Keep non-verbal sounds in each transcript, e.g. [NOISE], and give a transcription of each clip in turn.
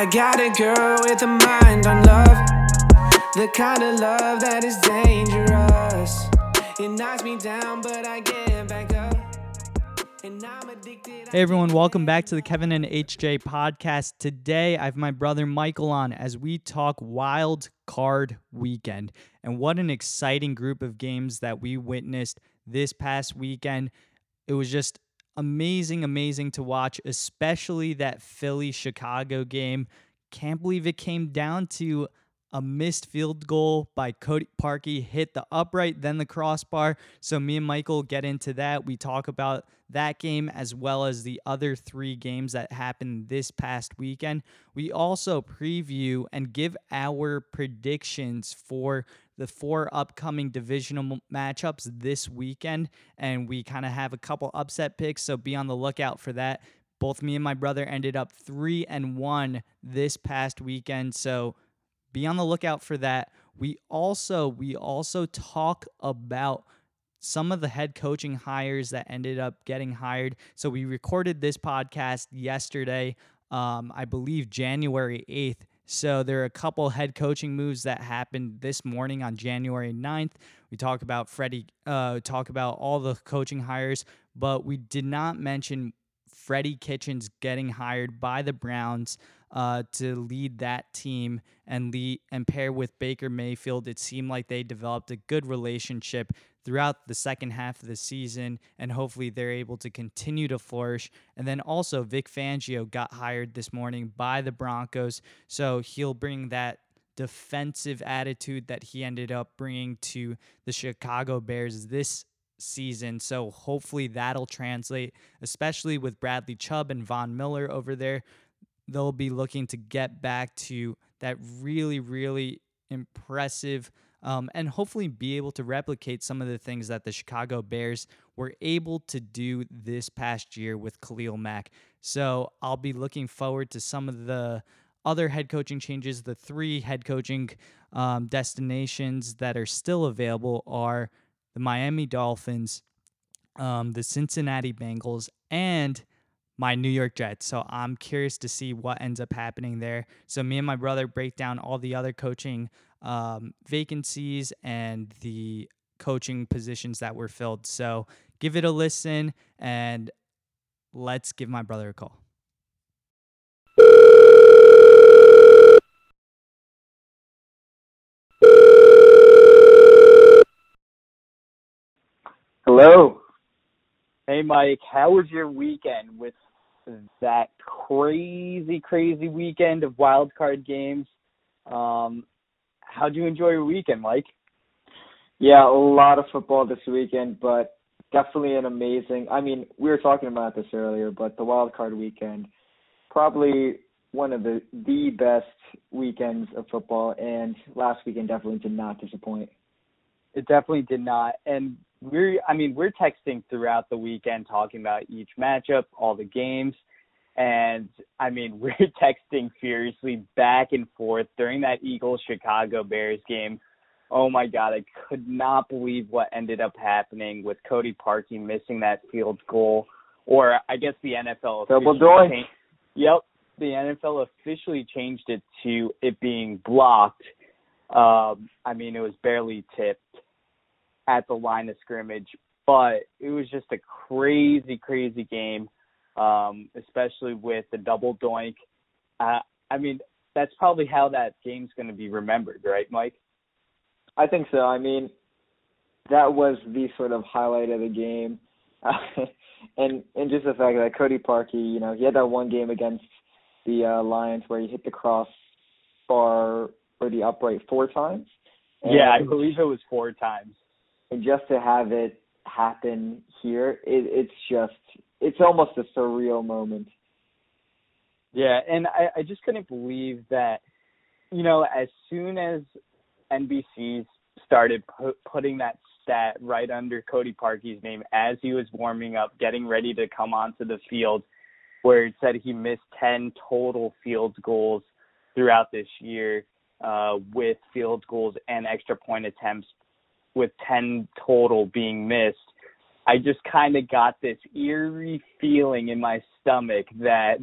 I got a girl with a mind on love, the kind of love that is dangerous. It knocks me down, but I get back up. Hey everyone, welcome back to the Kevin and HJ podcast. Today I have my brother Michael on as we talk wild card weekend and what an exciting group of games that we witnessed this past weekend. It was just amazing, amazing to watch, especially that Philly Chicago game. Can't believe it came down to a missed field goal by Cody Parkey, hit the upright, then the crossbar. So, me and Michael get into that. We talk about that game as well as the other three games that happened this past weekend. We also preview and give our predictions for the four upcoming divisional matchups this weekend. And we kind of have a couple upset picks. So, be on the lookout for that. Both me and my brother ended up three and one this past weekend. So, be on the lookout for that. We also we also talk about some of the head coaching hires that ended up getting hired. So we recorded this podcast yesterday, um, I believe January 8th. So there are a couple head coaching moves that happened this morning on January 9th. We talk about Freddie, uh, talk about all the coaching hires, but we did not mention Freddie Kitchens getting hired by the Browns uh, to lead that team and lead and pair with Baker Mayfield. It seemed like they developed a good relationship throughout the second half of the season, and hopefully they're able to continue to flourish. And then also Vic Fangio got hired this morning by the Broncos, so he'll bring that defensive attitude that he ended up bringing to the Chicago Bears this season. So hopefully that'll translate, especially with Bradley Chubb and Von Miller over there they'll be looking to get back to that really, really impressive um, and hopefully be able to replicate some of the things that the Chicago Bears were able to do this past year with Khalil Mack. So I'll be looking forward to some of the other head coaching changes. The three head coaching um, destinations that are still available are the Miami Dolphins, um, the Cincinnati Bengals, and my New York Jets. So I'm curious to see what ends up happening there. So me and my brother break down all the other coaching um, vacancies and the coaching positions that were filled. So give it a listen and let's give my brother a call. Hello. Hey Mike, how was your weekend with that crazy, crazy weekend of wild card games. Um, how'd you enjoy your weekend, Mike? Yeah, a lot of football this weekend, but definitely an amazing. I mean, we were talking about this earlier, but the wild card weekend, probably one of the the best weekends of football, and last weekend definitely did not disappoint. It definitely did not, and we're I mean we're texting throughout the weekend talking about each matchup, all the games, and I mean [LAUGHS] we're texting furiously back and forth during that Eagles Chicago Bears game. Oh my god, I could not believe what ended up happening with Cody Parkey missing that field goal, or I guess the NFL double doink. Yep, the NFL officially changed it to it being blocked. Um, I mean, it was barely tipped at the line of scrimmage. But it was just a crazy, crazy game, um, especially with the double doink. Uh, I mean, that's probably how that game's going to be remembered, right, Mike? I think so. I mean, that was the sort of highlight of the game, uh, [LAUGHS] and and just the fact that Cody Parkey, you know, he had that one game against the uh, Lions where he hit the cross bar or the upright four times. And yeah, I believe it was four times and just to have it happen here, it, it's just it's almost a surreal moment. Yeah, and I, I just couldn't believe that, you know, as soon as NBC started pu- putting that stat right under Cody Parkey's name as he was warming up, getting ready to come onto the field, where it said he missed 10 total field goals throughout this year uh, with field goals and extra point attempts with 10 total being missed, I just kind of got this eerie feeling in my stomach that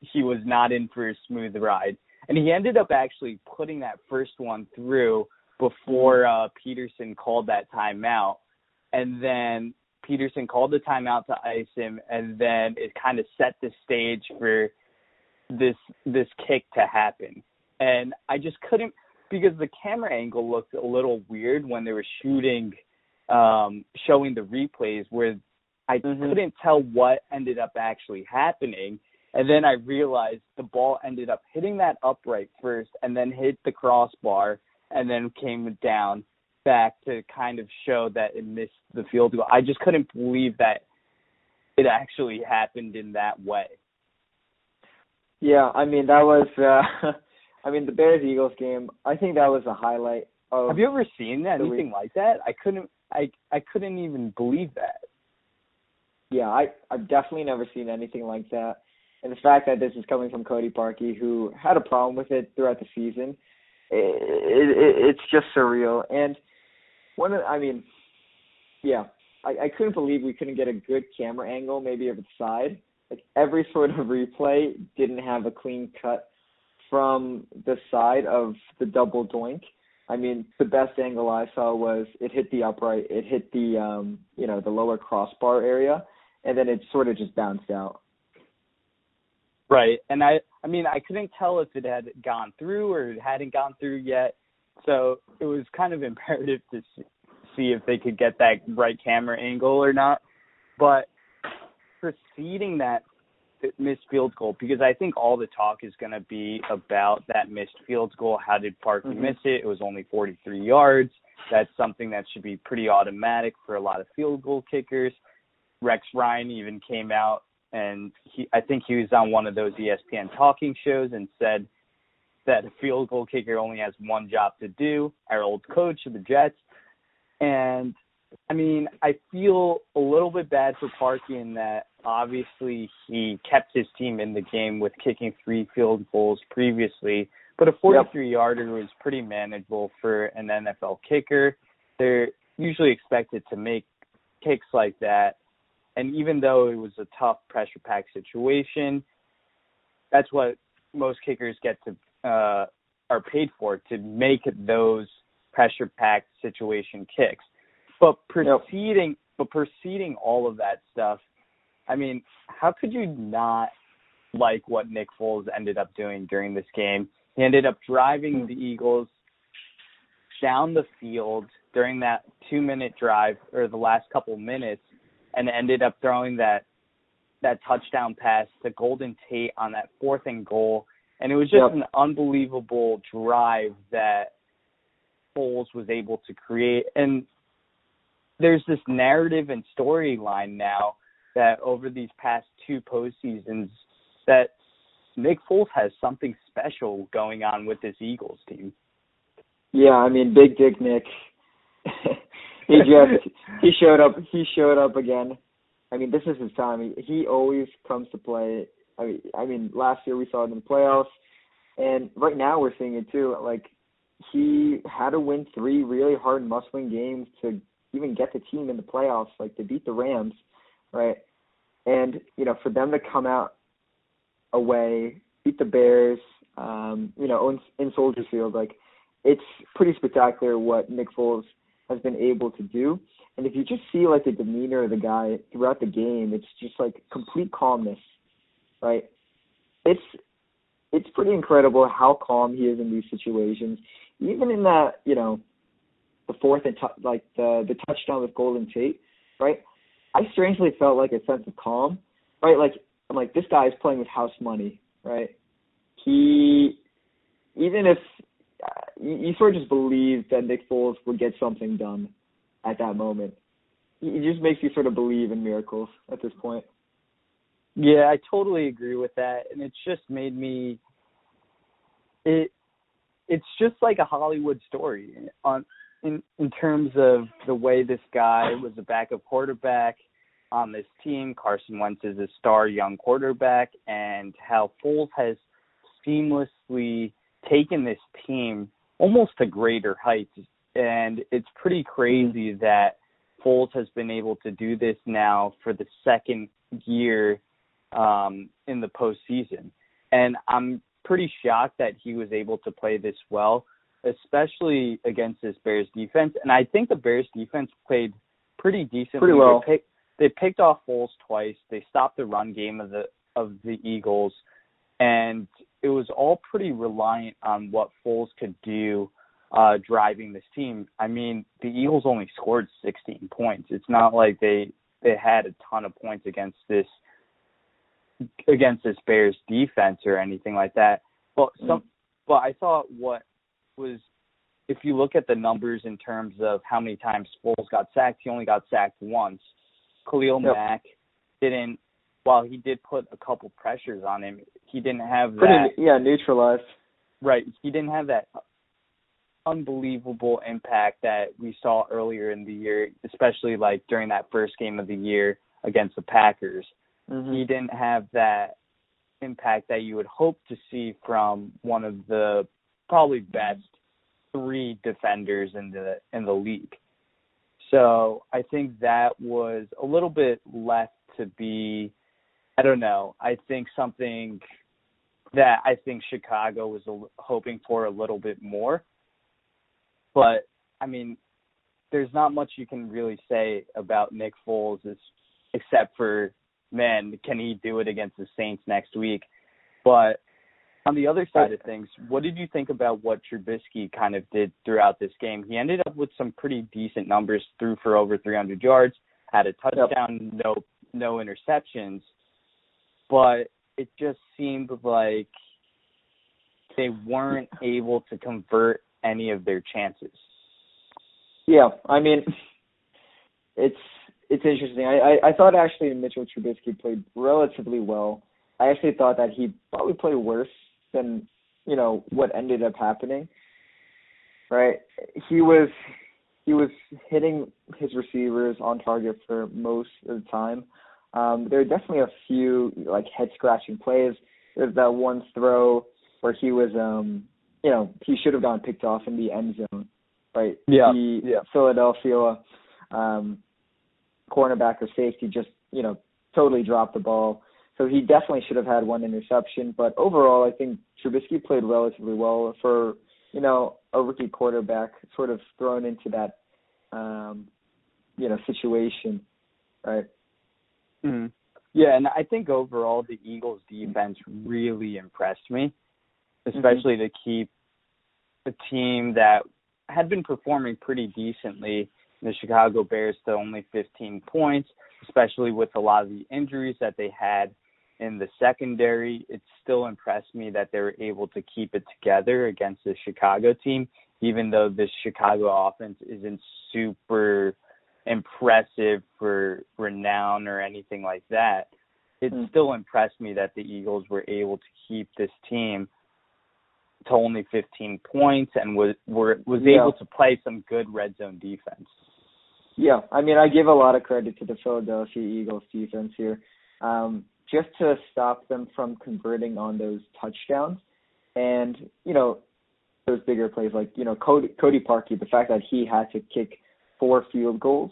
he was not in for a smooth ride. And he ended up actually putting that first one through before uh, Pederson called that timeout. And then Pederson called the timeout to ice him, and then it kind of set the stage for this this kick to happen. And I just couldn't because the camera angle looked a little weird when they were shooting um showing the replays where I mm-hmm. couldn't tell what ended up actually happening. And then I realized the ball ended up hitting that upright first and then hit the crossbar and then came down back to kind of show that it missed the field goal. I just couldn't believe that it actually happened in that way. Yeah, I mean that was uh [LAUGHS] I mean the Bears Eagles game, I think that was a highlight of Have you ever seen that, anything like that? I couldn't I I couldn't even believe that. Yeah, I I've definitely never seen anything like that. And the fact that this is coming from Cody Parkey, who had a problem with it throughout the season, it, it, it's just surreal. And one, of, I mean, yeah, I, I couldn't believe we couldn't get a good camera angle, maybe of the side. Like every [LAUGHS] sort of replay didn't have a clean cut from the side of the double doink. I mean, the best angle I saw was it hit the upright, it hit the um, you know, the lower crossbar area, and then it sort of just bounced out. Right. And I I mean, I couldn't tell if it had gone through or it hadn't gone through yet. So it was kind of [LAUGHS] imperative to see if they could get that right camera angle or not. But preceding that missed field goal, because I think all the talk is going to be about that missed field goal. How did Parkey mm-hmm. miss it? It was only 43 yards. That's something that should be pretty automatic for a lot of field goal kickers. Rex Ryan even came out and he I think he was on one of those ESPN talking shows and said that a field goal kicker only has one job to do, our old coach of the Jets. And I mean, I feel a little bit bad for Parkey in that obviously he kept his team in the game with kicking three field goals previously, but a 43 yarder was pretty manageable for an NFL kicker. They're usually expected to make kicks like that and even though it was a tough pressure pack situation, that's what most kickers get to uh, are paid for to make those pressure packed situation kicks. But proceeding, yep. but proceeding all of that stuff, I mean, how could you not like what Nick Foles ended up doing during this game? He ended up driving hmm. the Eagles down the field during that two minute drive or the last couple minutes and ended up throwing that that touchdown pass to Golden Tate on that fourth and goal. And it was just yep. an unbelievable drive that Foles was able to create. And there's this narrative and storyline now that over these past two postseasons that Nick Foles has something special going on with this Eagles team. Yeah, I mean, Big Dick Nick [LAUGHS] he just he showed up. He showed up again. I mean, this is his time. He, he always comes to play. I mean, I mean, last year we saw it in the playoffs, and right now we're seeing it too. Like he had to win three really hard must-win games to even get the team in the playoffs, like to beat the Rams, right? And you know, for them to come out away, beat the Bears, um, you know, in, in Soldier Field, like it's pretty spectacular what Nick Foles has been able to do. And if you just see like the demeanor of the guy throughout the game, it's just like complete calmness, right? It's it's pretty incredible how calm he is in these situations. Even in that, you know, the fourth and t- like the the touchdown with Golden Tate, right? I strangely felt like a sense of calm, right? Like I'm like this guy is playing with house money, right? He even if uh, you, you sort of just believe that Nick Foles would get something done at that moment. It just makes you sort of believe in miracles at this point. Yeah, I totally agree with that, and it's just made me. It, it's just like a Hollywood story on in in terms of the way this guy was a backup quarterback on this team. Carson Wentz is a star young quarterback, and how Foles has seamlessly taken this team almost to greater heights. And it's pretty crazy that Foles has been able to do this now for the second year um, in the postseason. and I'm pretty shocked that he was able to play this well, especially against this Bears defense. And I think the Bears defense played pretty decently. Pretty well. They picked, they picked off Foles twice. They stopped the run game of the of the Eagles, and it was all pretty reliant on what Foles could do uh driving this team. I mean, the Eagles only scored 16 points. It's not like they they had a ton of points against this against this Bears defense or anything like that. But some, mm. but I thought what was, if you look at the numbers in terms of how many times Foles got sacked, he only got sacked once. Khalil yep. Mack didn't. While he did put a couple pressures on him, he didn't have Pretty, that. Yeah, neutralized. Right, he didn't have that unbelievable impact that we saw earlier in the year, especially like during that first game of the year against the Packers. Mm-hmm. He didn't have that impact that you would hope to see from one of the probably best three defenders in the in the league. So I think that was a little bit left to be I don't know. I think something that I think Chicago was hoping for a little bit more. But I mean, there's not much you can really say about Nick Foles is, except for man, can he do it against the Saints next week? But on the other side of things, what did you think about what Trubisky kind of did throughout this game? He ended up with some pretty decent numbers, threw for over 300 yards, had a touchdown, yep. no no interceptions, but it just seemed like they weren't able to convert any of their chances. Yeah, I mean, it's it's interesting. I, I I thought actually Mitchell Trubisky played relatively well. I actually thought that he probably played worse than you know what ended up happening. Right, he was he was hitting his receivers on target for most of the time. Um, there were definitely a few like head scratching plays. There's that one throw where he was um you know he should have gone picked off in the end zone. Right. Yeah. The yeah. Philadelphia um cornerback or safety just, you know, totally dropped the ball. So he definitely should have had one interception. But overall, I think Trubisky played relatively well for, you know, a rookie quarterback sort of thrown into that, um, you know, situation, right? Mm-hmm. Yeah, and I think overall the Eagles' defense really impressed me, especially mm-hmm. to keep a team that had been performing pretty decently the Chicago Bears to only 15 points, especially with a lot of the injuries that they had in the secondary. It still impressed me that they were able to keep it together against the Chicago team, even though the Chicago offense isn't super impressive for renown or anything like that. It mm. still impressed me that the Eagles were able to keep this team to only 15 points and was were was yeah. able to play some good red zone defense. Yeah, I mean, I give a lot of credit to the Philadelphia Eagles defense here, um, just to stop them from converting on those touchdowns, and you know, those bigger plays like you know Cody, Cody Parkey, the fact that he had to kick four field goals,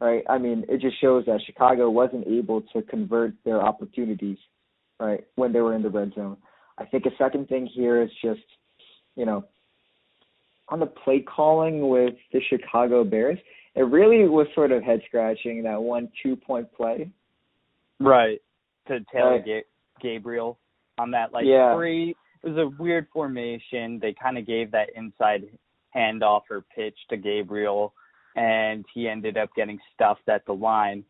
right? I mean, it just shows that Chicago wasn't able to convert their opportunities, right, when they were in the red zone. I think a second thing here is just, you know, on the play calling with the Chicago Bears, it really was sort of head scratching that one two point play. Right. To Taylor right. Ga- Gabriel on that like yeah. three it was a weird formation. They kind of gave that inside handoff or pitch to Gabriel and he ended up getting stuffed at the line.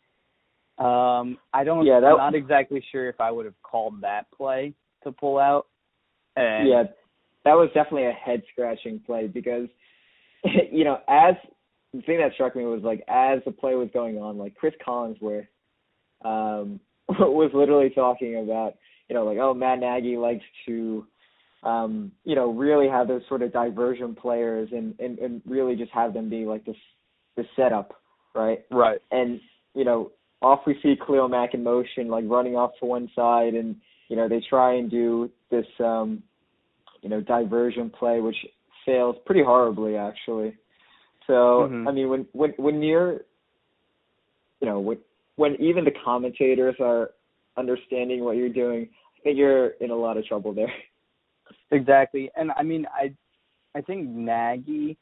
Um I don't yeah, that, I'm not exactly sure if I would have called that play to pull out. And yeah, that was definitely a head scratching play because [LAUGHS] you know, as the thing that struck me was like as the play was going on, like Chris Collinsworth um [LAUGHS] was literally talking about, you know, like, oh Matt Nagy likes to um, you know, really have those sort of diversion players and, and, and really just have them be like this this setup, right? Right. And, you know, off we see Khalil Mack in motion, like running off to one side and, you know, they try and do this um you know, diversion play which fails pretty horribly actually. So mm-hmm. I mean, when when when you're, you know, when when even the commentators are understanding what you're doing, I think you're in a lot of trouble there. Exactly, and I mean, I I think Nagy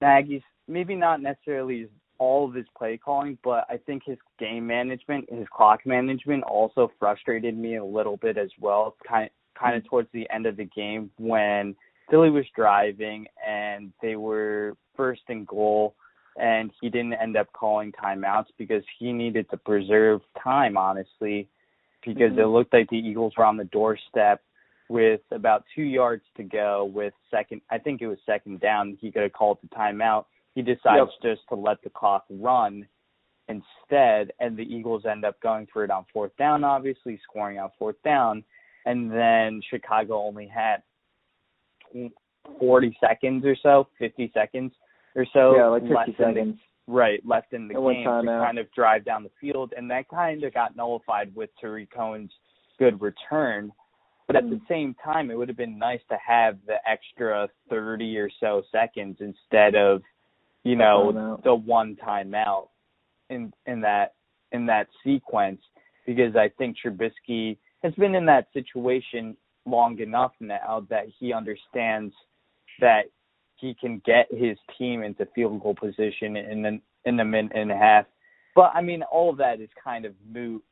Nagy's maybe not necessarily all of his play calling, but I think his game management, his clock management, also frustrated me a little bit as well. Kind kind of mm-hmm. towards the end of the game when Philly was driving and they were first and goal, and he didn't end up calling timeouts because he needed to preserve time, honestly, because mm-hmm. it looked like the Eagles were on the doorstep with about two yards to go with second I think it was second down, he could have called the timeout. He decides yep. just to let the clock run instead and the Eagles end up going for it on fourth down, obviously scoring on fourth down. And then Chicago only had 40 seconds or so, 50 seconds or so yeah, like 50 left seconds. In the, right, left in the and game to kind of drive down the field. And that kind of got nullified with Tarik Cohen's good return. But at the same time, it would have been nice to have the extra 30 or so seconds instead of, you know, the one timeout in in that in that sequence because I think Trubisky has been in that situation long enough now that he understands that he can get his team into field goal position in an, in a minute and a half. But I mean, all of that is kind of moot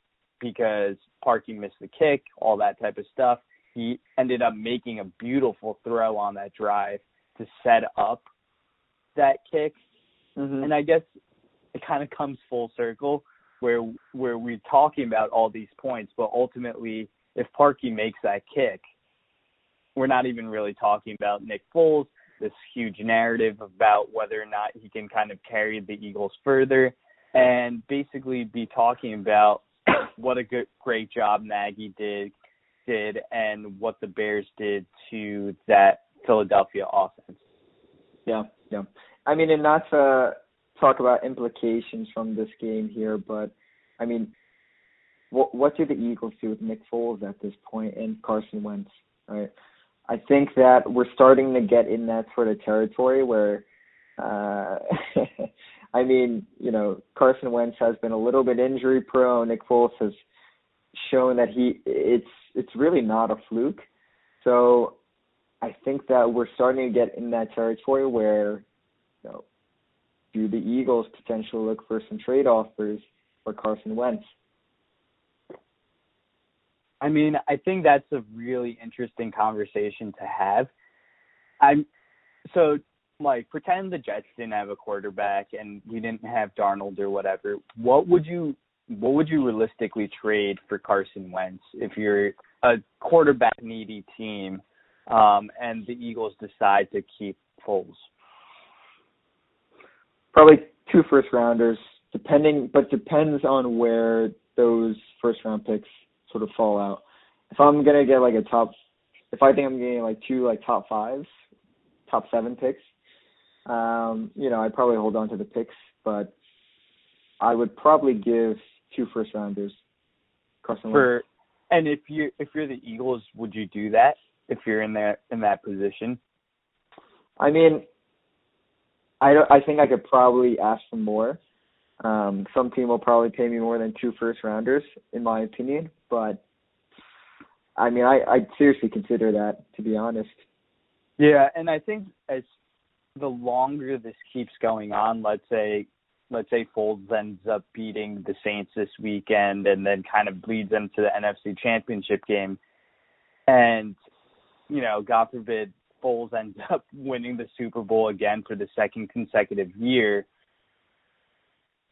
because Parkey missed the kick, all that type of stuff. He ended up making a beautiful throw on that drive to set up that kick. Mm-hmm. And I guess it kind of comes full circle where where we're talking about all these points, but ultimately if Parkey makes that kick, we're not even really talking about Nick Foles, this huge narrative about whether or not he can kind of carry the Eagles further and basically be talking about [CLEARS THROAT] what a good great job Nagy did did and what the Bears did to that Philadelphia offense. Yeah, yeah. I mean, and not to talk about implications from this game here, but I mean, what what do the Eagles do with Nick Foles at this point and Carson Wentz? Right. I think that we're starting to get in that sort of territory where, uh, [LAUGHS] I mean, you know, Carson Wentz has been a little bit injury prone. Nick Foles has shown that he it's it's really not a fluke. So I think that we're starting to get in that territory where, you know, do the Eagles potentially look for some trade offers for Carson Wentz? I mean, I think that's a really interesting conversation to have. I'm so like pretend the Jets didn't have a quarterback and we didn't have Darnold or whatever. What would you what would you realistically trade for Carson Wentz if you're a quarterback needy team um, and the Eagles decide to keep Foles? Probably two first rounders, depending, but depends on where those first round picks sort of fall out. If I'm gonna get like a top, if I think I'm getting like two like top fives, top seven picks, um, you know, I'd probably hold on to the picks, but I would probably give two first rounders. Carson For and if you if you're the Eagles, would you do that if you're in that in that position? I mean, I I think I could probably ask for more. Um, some team will probably pay me more than two first rounders, in my opinion. But I mean, I I'd seriously consider that to be honest. Yeah, and I think as the longer this keeps going on, let's say let's say Foles ends up beating the Saints this weekend and then kind of bleeds them to the NFC Championship game, and you know, God forbid Foles ends [LAUGHS] up winning the Super Bowl again for the second consecutive year.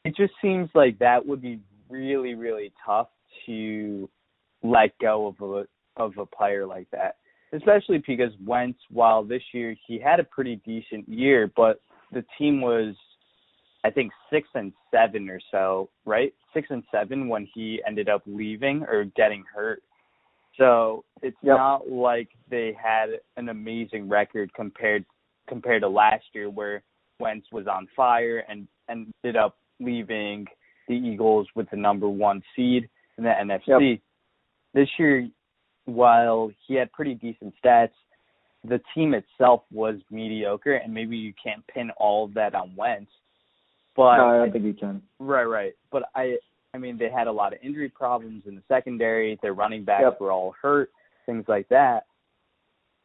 It just seems like that would be really, really tough to let go of a of a player like that. Especially because Wentz, while this year he had a pretty decent year, but the team was I think six and seven or so, right? Six and seven when he ended up leaving or getting hurt. So it's yep. not like they had an amazing record compared compared to last year where Wentz was on fire and ended up leaving the Eagles with the number one seed in the NFC. Yep. This year, while he had pretty decent stats, the team itself was mediocre, and maybe you can't pin all of that on Wentz. But no, I don't think you can. Right, right. But I I mean, they had a lot of injury problems in the secondary. Their running backs Yep. were all hurt, things like that.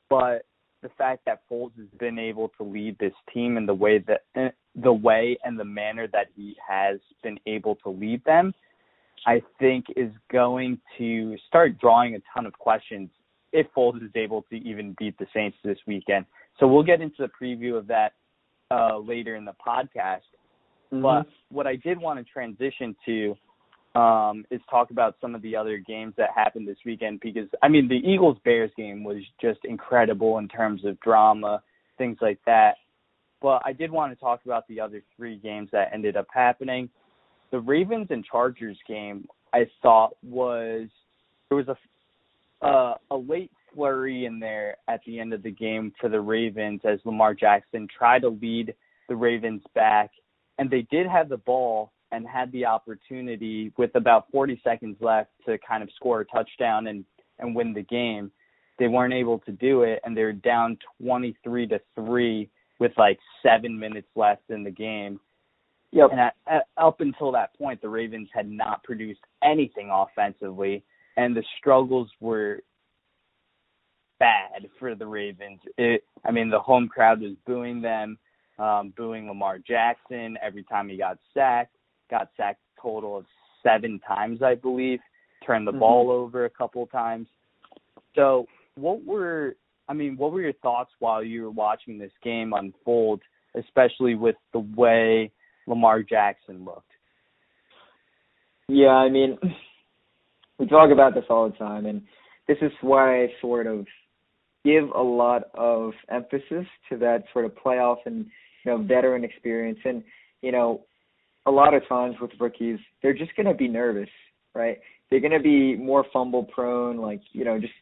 But the fact that Foles has been able to lead this team in the way that eh, the way and the manner that he has been able to lead them, I think is going to start drawing a ton of questions if Foles is able to even beat the Saints this weekend. So we'll get into the preview of that uh, later in the podcast. Mhm. But what I did want to transition to um, is talk about some of the other games that happened this weekend because I mean the Eagles Bears game was just incredible in terms of drama, things like that. But I did want to talk about the other three games that ended up happening. The Ravens and Chargers game I thought was there was a uh, a late flurry in there at the end of the game for the Ravens as Lamar Jackson tried to lead the Ravens back and they did have the ball and had the opportunity with about 40 seconds left to kind of score a touchdown and and win the game. They weren't able to do it and they're down 23 to 3 with like 7 minutes left in the game. Yep. And at, at, up until that point the Ravens had not produced anything offensively and the struggles were bad for the Ravens. It I mean the home crowd was booing them um, booing Lamar Jackson every time he got sacked. Got sacked a total of seven times, I believe. Turned the Mhm. ball over a couple of times. So, what were I mean, what were your thoughts while you were watching this game unfold, especially with the way Lamar Jackson looked? Yeah, I mean, we talk about this all the time, and this is why I sort of give a lot of emphasis to that sort of playoff and you know veteran experience. And you know, a lot of times with rookies, they're just going to be nervous, right? They're going to be more fumble prone, like you know, just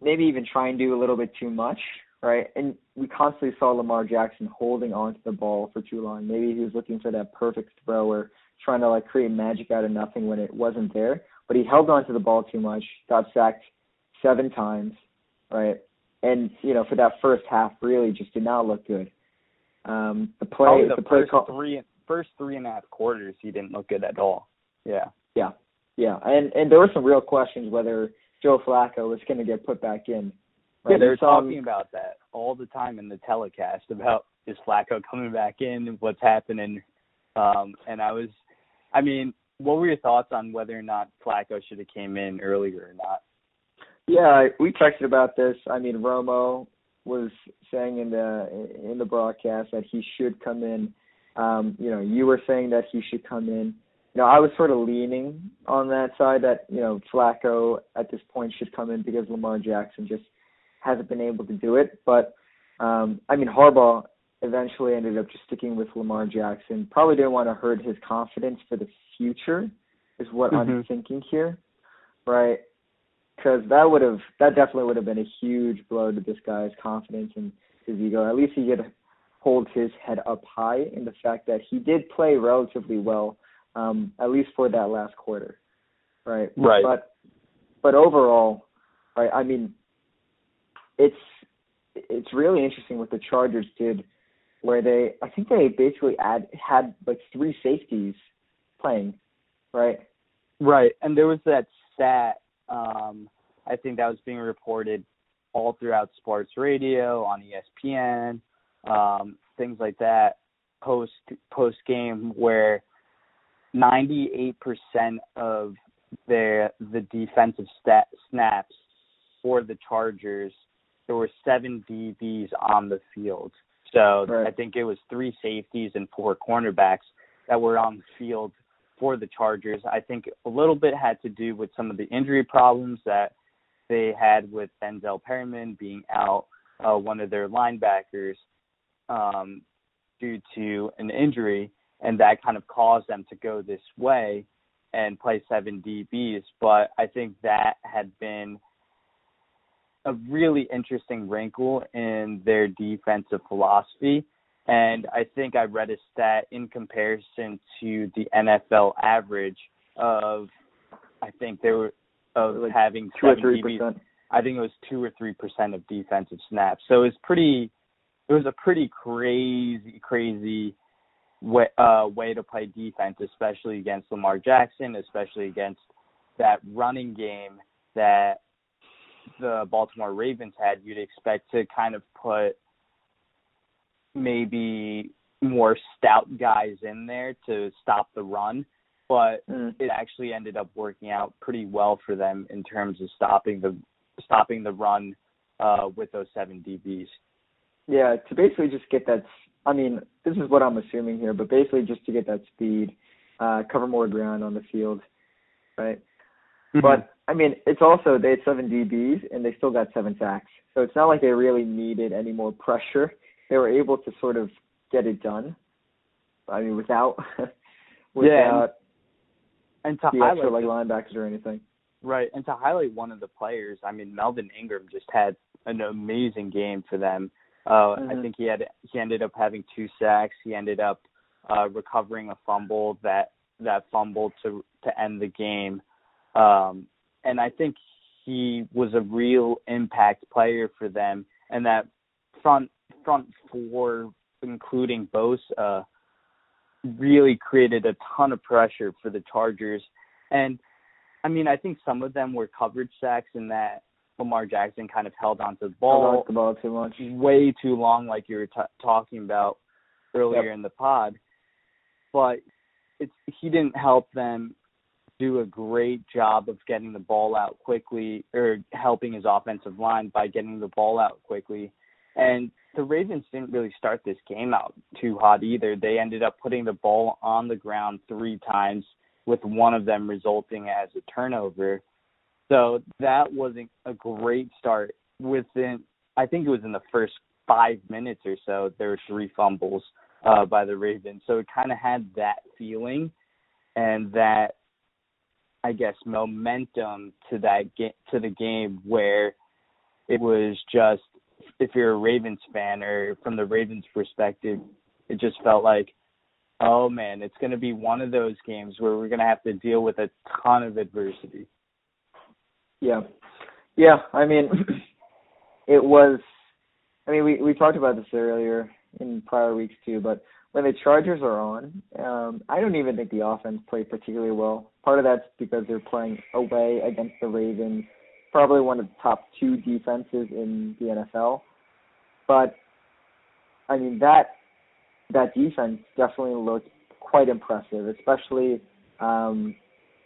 maybe even try and do a little bit too much, right? And we constantly saw Lamar Jackson holding onto the ball for too long. Maybe he was looking for that perfect throw or trying to like create magic out of nothing when it wasn't there. But he held onto the ball too much, got sacked seven times, right? And you know, for that first half, really just did not look good. Um, the play, Probably the, the play first call, three first three and a half quarters, he didn't look good at all. Yeah. yeah, yeah, and and there were some real questions whether Joe Flacco was going to get put back in. Yeah, they're We saw him- talking about that all the time in the telecast about is Flacco coming back in, and what's happening. Um, and I was, I mean, what were your thoughts on whether or not Flacco should have came in earlier or not? Yeah, we texted about this. I mean, Romo was saying in the in the broadcast that he should come in. Um, you know, you were saying that he should come in. You know, I was sort of leaning on that side that you know Flacco at this point should come in because Lamar Jackson just hasn't been able to do it. But um, I mean, Harbaugh eventually ended up just sticking with Lamar Jackson. Probably didn't want to hurt his confidence for the future, is what I'm Mhm. thinking here, right? because that would have that definitely would have been a huge blow to this guy's confidence and his ego. At least he could hold his head up high in the fact that he did play relatively well, um, at least for that last quarter, right? Right. But but overall, right? I mean, it's it's really interesting what the Chargers did, where they I think they basically add had like three safeties playing, right? Right. And there was that stat, um, I think that was being reported all throughout sports radio, on ESPN, um, things like that, post post game where ninety eight percent of their the defensive stat, snaps for the Chargers, there were seven DBs on the field. So Right. I think it was three safeties and four cornerbacks that were on the field for the Chargers. I think a little bit had to do with some of the injury problems that they had with Denzel Perryman being out, uh, one of their linebackers, um, due to an injury, and that kind of caused them to go this way and play seven DBs. But I think that had been a really interesting wrinkle in their defensive philosophy. And I think I read a stat in comparison to the NFL average of, I think they were of Like having Two or three percent. I think it was two or three percent of defensive snaps. So it was pretty. It was a pretty crazy, crazy way, uh, way to play defense, especially against Lamar Jackson, especially against that running game that the Baltimore Ravens had. You'd expect to kind of put maybe more stout guys in there to stop the run, but Mm. it actually ended up working out pretty well for them in terms of stopping the stopping the run uh, with those seven DBs. Yeah, to basically just get that. I mean, this is what I'm assuming here, but basically just to get that speed, uh, cover more ground on the field, right? But I mean, it's also they had seven DBs and they still got seven sacks, so it's not like they really needed any more pressure. They were able to sort of get it done. I mean, without [LAUGHS] without and to the highlight extra like linebackers or anything. Right, and to highlight one of the players, I mean Melvin Ingram just had an amazing game for them. Uh, I Mhm. think he had he ended up having two sacks. He ended up uh, recovering a fumble that that fumble to to end the game, um, and I think he was a real impact player for them. And that front front four, including Bosa, really created a ton of pressure for the Chargers. And I mean, I think some of them were coverage sacks in that Lamar Jackson kind of held onto the ball the ball too much. way too long, like you were t- talking about earlier Yep. in the pod. But it's he didn't help them do a great job of getting the ball out quickly or helping his offensive line by getting the ball out quickly. And the Ravens didn't really start this game out too hot either. They ended up putting the ball on the ground three times, with one of them resulting as a turnover. So that wasn't a great start. Within, I think it was in the first five minutes or so, there were three fumbles uh, by the Ravens. So it kind of had that feeling and that, I guess, momentum to that ga- to the game where it was just if you're a Ravens fan or from the Ravens perspective, it just felt like, oh man, it's going to be one of those games where we're going to have to deal with a ton of adversity. Yeah, yeah. I mean, [CLEARS THROAT] it was. I mean, we we talked about this earlier in prior weeks too, but when the Chargers are on, um, I don't even think the offense played particularly well. Part of that's because they're playing away against the Ravens, probably one of the top two defenses in the NFL. But I mean that that defense definitely looked quite impressive, especially um,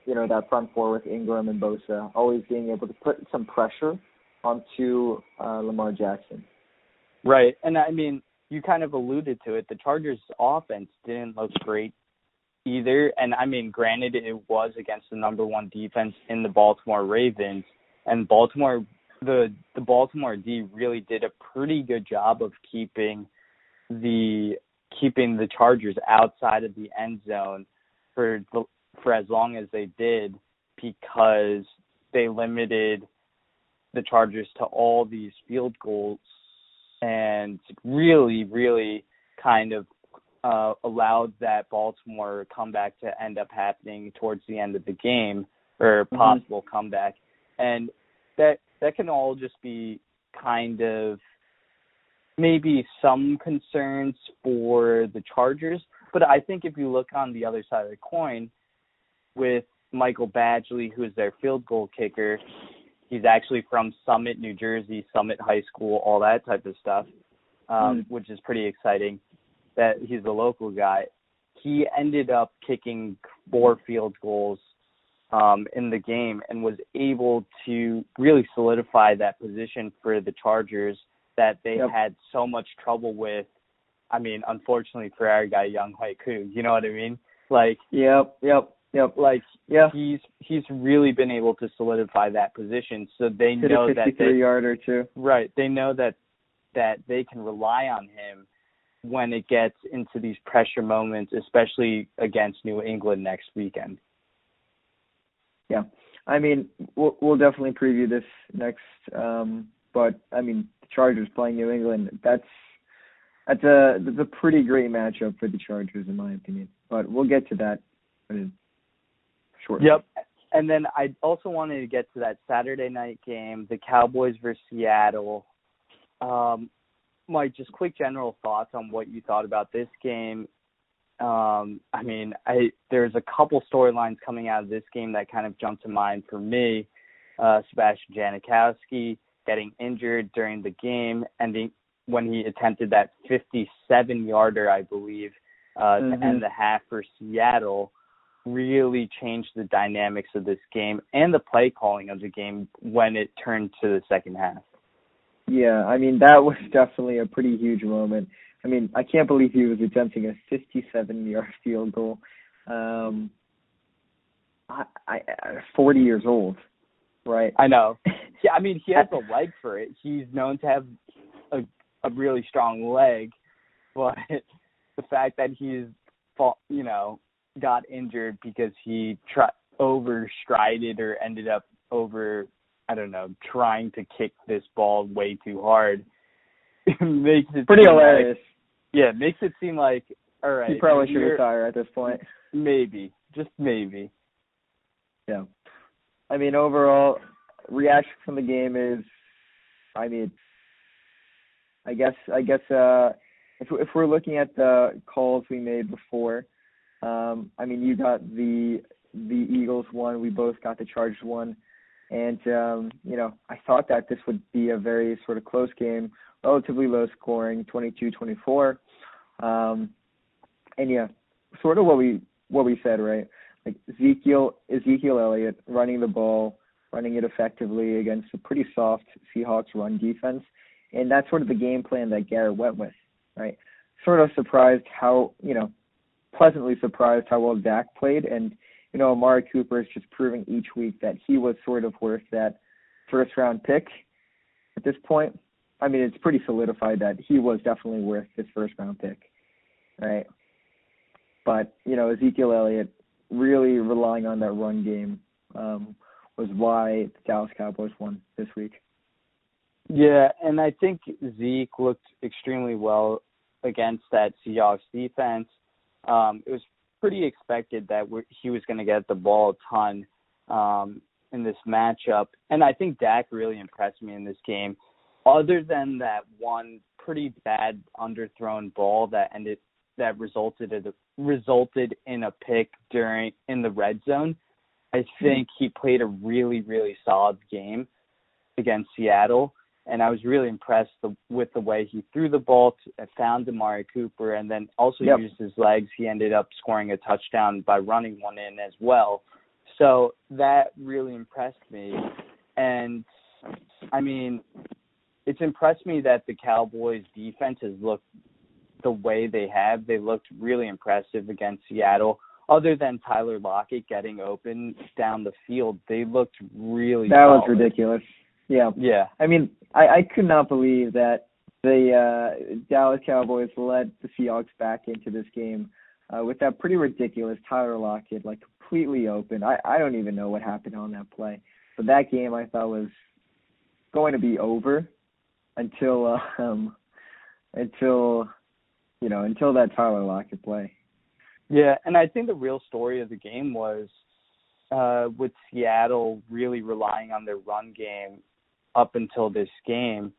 you know, that front four with Ingram and Bosa, always being able to put some pressure onto uh, Lamar Jackson. Right. And I mean, you kind of alluded to it. The Chargers offense didn't look great either. And I mean, granted it was against the number one defense in the Baltimore Ravens and Baltimore the the Baltimore D really did a pretty good job of keeping the keeping the Chargers outside of the end zone for the, for as long as they did because they limited the Chargers to all these field goals and really, really kind of uh, allowed that Baltimore comeback to end up happening towards the end of the game or Mhm. possible comeback. And that that can all just be kind of maybe some concerns for the Chargers, but I think if you look on the other side of the coin with Michael Badgley, who is their field goal kicker, he's actually from Summit, New Jersey, Summit High School, all that type of stuff, um, Mm. which is pretty exciting. That he's a local guy. He ended up kicking four field goals um, in the game and was able to really solidify that position for the Chargers that they Yep. had so much trouble with. I mean, unfortunately for our guy Younghoe Koo, you know what I mean? Like, Yep, yep, yep. like Yeah. he's he's really been able to solidify that position, so they Hit know a that 53 they yarder too. right they know that that they can rely on him when it gets into these pressure moments, especially against New England next weekend. Yeah. I mean, we'll we'll definitely preview this next. Um, but I mean, the Chargers playing New England. That's that's a that's a pretty great matchup for the Chargers, in my opinion. But we'll get to that in shortly. Yep. And then I also wanted to get to that Saturday night game, the Cowboys versus Seattle. Um, Mike, just quick general thoughts on what you thought about this game. Um, I mean, I there's a couple storylines coming out of this game that kind of jumped to mind for me. Uh, Sebastian Janikowski getting injured during the game, ending when he attempted that 57 yarder, I believe, uh, mm-hmm. to end the half for Seattle, really changed the dynamics of this game and the play calling of the game when it turned to the second half. Yeah, I mean that [LAUGHS] was definitely a pretty huge moment. I mean, I can't believe he was attempting a 57-yard [LAUGHS] field goal. Um, I, I, 40 years old, right? I know. [LAUGHS] Yeah, I mean he has a leg for it. He's known to have a a really strong leg, but the fact that he's you know got injured because he tried overstrided or ended up over I don't know trying to kick this ball way too hard [LAUGHS] makes it pretty hilarious. Like, yeah, makes it seem like all right. He probably should retire at this point. Maybe, just maybe. Yeah, I mean overall reaction from the game is, I mean, I guess I guess uh, if if we're looking at the calls we made before, um, I mean you got the the Eagles one, we both got the Chargers one, and um, you know I thought that this would be a very sort of close game, relatively low scoring, 22-24, um, and yeah, sort of what we what we said right, like Ezekiel Ezekiel Elliott running the ball, running it effectively against a pretty soft Seahawks run defense. And that's sort of the game plan that Garrett went with, right? Sort of surprised how, you know, pleasantly surprised how well Dak played, and you know, Amari Cooper is just proving each week that he was sort of worth that first round pick at this point. I mean, it's pretty solidified that he was definitely worth his first round pick, right? But you know, Ezekiel Elliott really relying on that run game um, was why the Dallas Cowboys won this week. Yeah, and I think Zeke looked extremely well against that Seahawks defense. Um, it was pretty expected that he was going to get the ball a ton um, in this matchup, and I think Dak really impressed me in this game. Other than that one pretty bad underthrown ball that ended that resulted in a, resulted in a pick during in the red zone, I think he played a really really solid game against Seattle and I was really impressed the, with the way he threw the ball, to, found Amari Cooper, and then also yep. used his legs. He ended up scoring a touchdown by running one in as well. So that really impressed me, and I mean, it's impressed me that the Cowboys' defense has looked the way they have. They looked really impressive against Seattle. Other than Tyler Lockett getting open down the field, they looked really. That solid. was ridiculous. Yeah. Yeah. I mean, I, I could not believe that the uh, Dallas Cowboys led the Seahawks back into this game uh, with that pretty ridiculous Tyler Lockett, like completely open. I, I don't even know what happened on that play. But that game I thought was going to be over until um until you know until that Tyler Lockett play. Yeah, and I think the real story of the game was uh, with Seattle really relying on their run game up until this game,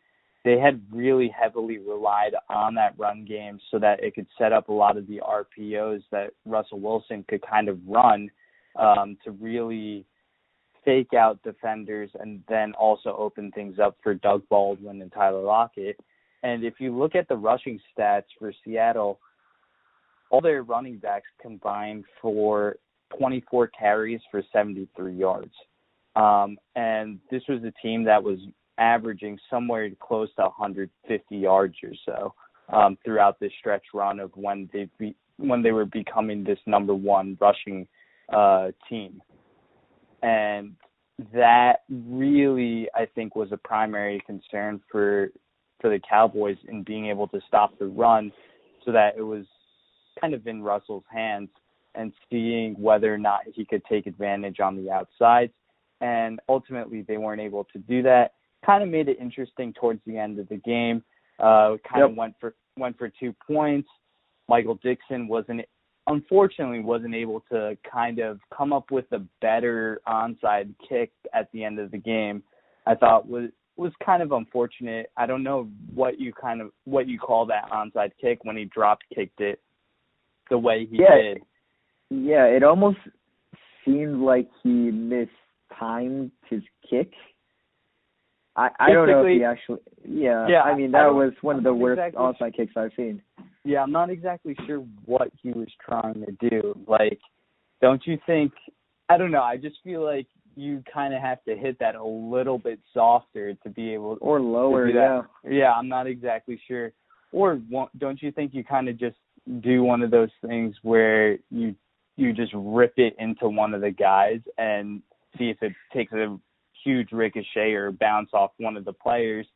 they had really heavily relied on that run game so that it could set up a lot of the RPOs that Russell Wilson could kind of run um, to really fake out defenders and then also open things up for Doug Baldwin and Tyler Lockett. And if you look at the rushing stats for Seattle, all their running backs combined for 24 carries for 73 yards. Um, and this was a team that was averaging somewhere close to 150 yards or so um, throughout this stretch run of when they when they were becoming this number one rushing uh, team, and that really I think was a primary concern for for the Cowboys in being able to stop the run, so that it was kind of in Russell's hands and seeing whether or not he could take advantage on the outside and ultimately they weren't able to do that. Kind of made it interesting towards the end of the game. Uh, kind yep. of went for went for two points. Michael Dickson wasn't unfortunately wasn't able to kind of come up with a better onside kick at the end of the game. I thought was was kind of unfortunate. I don't know what you kind of what you call that onside kick when he drop kicked it. the way he Yeah. did. Yeah, it almost seemed like he mistimed his kick. I I don't know if he actually. Yeah, Yeah, I mean that don't- was one of the worst exactly onside kicks I've seen. Yeah, I'm not exactly sure what he was trying to do. Like, don't you think? I don't know. I just feel like you kind of have to hit that a little bit softer to be able. Or lower, do yeah. that. Yeah, I'm not exactly sure. Or don't you think you kind of just do one of those things where you you just rip it into one of the guys and see if it takes a huge ricochet or bounce off one of the players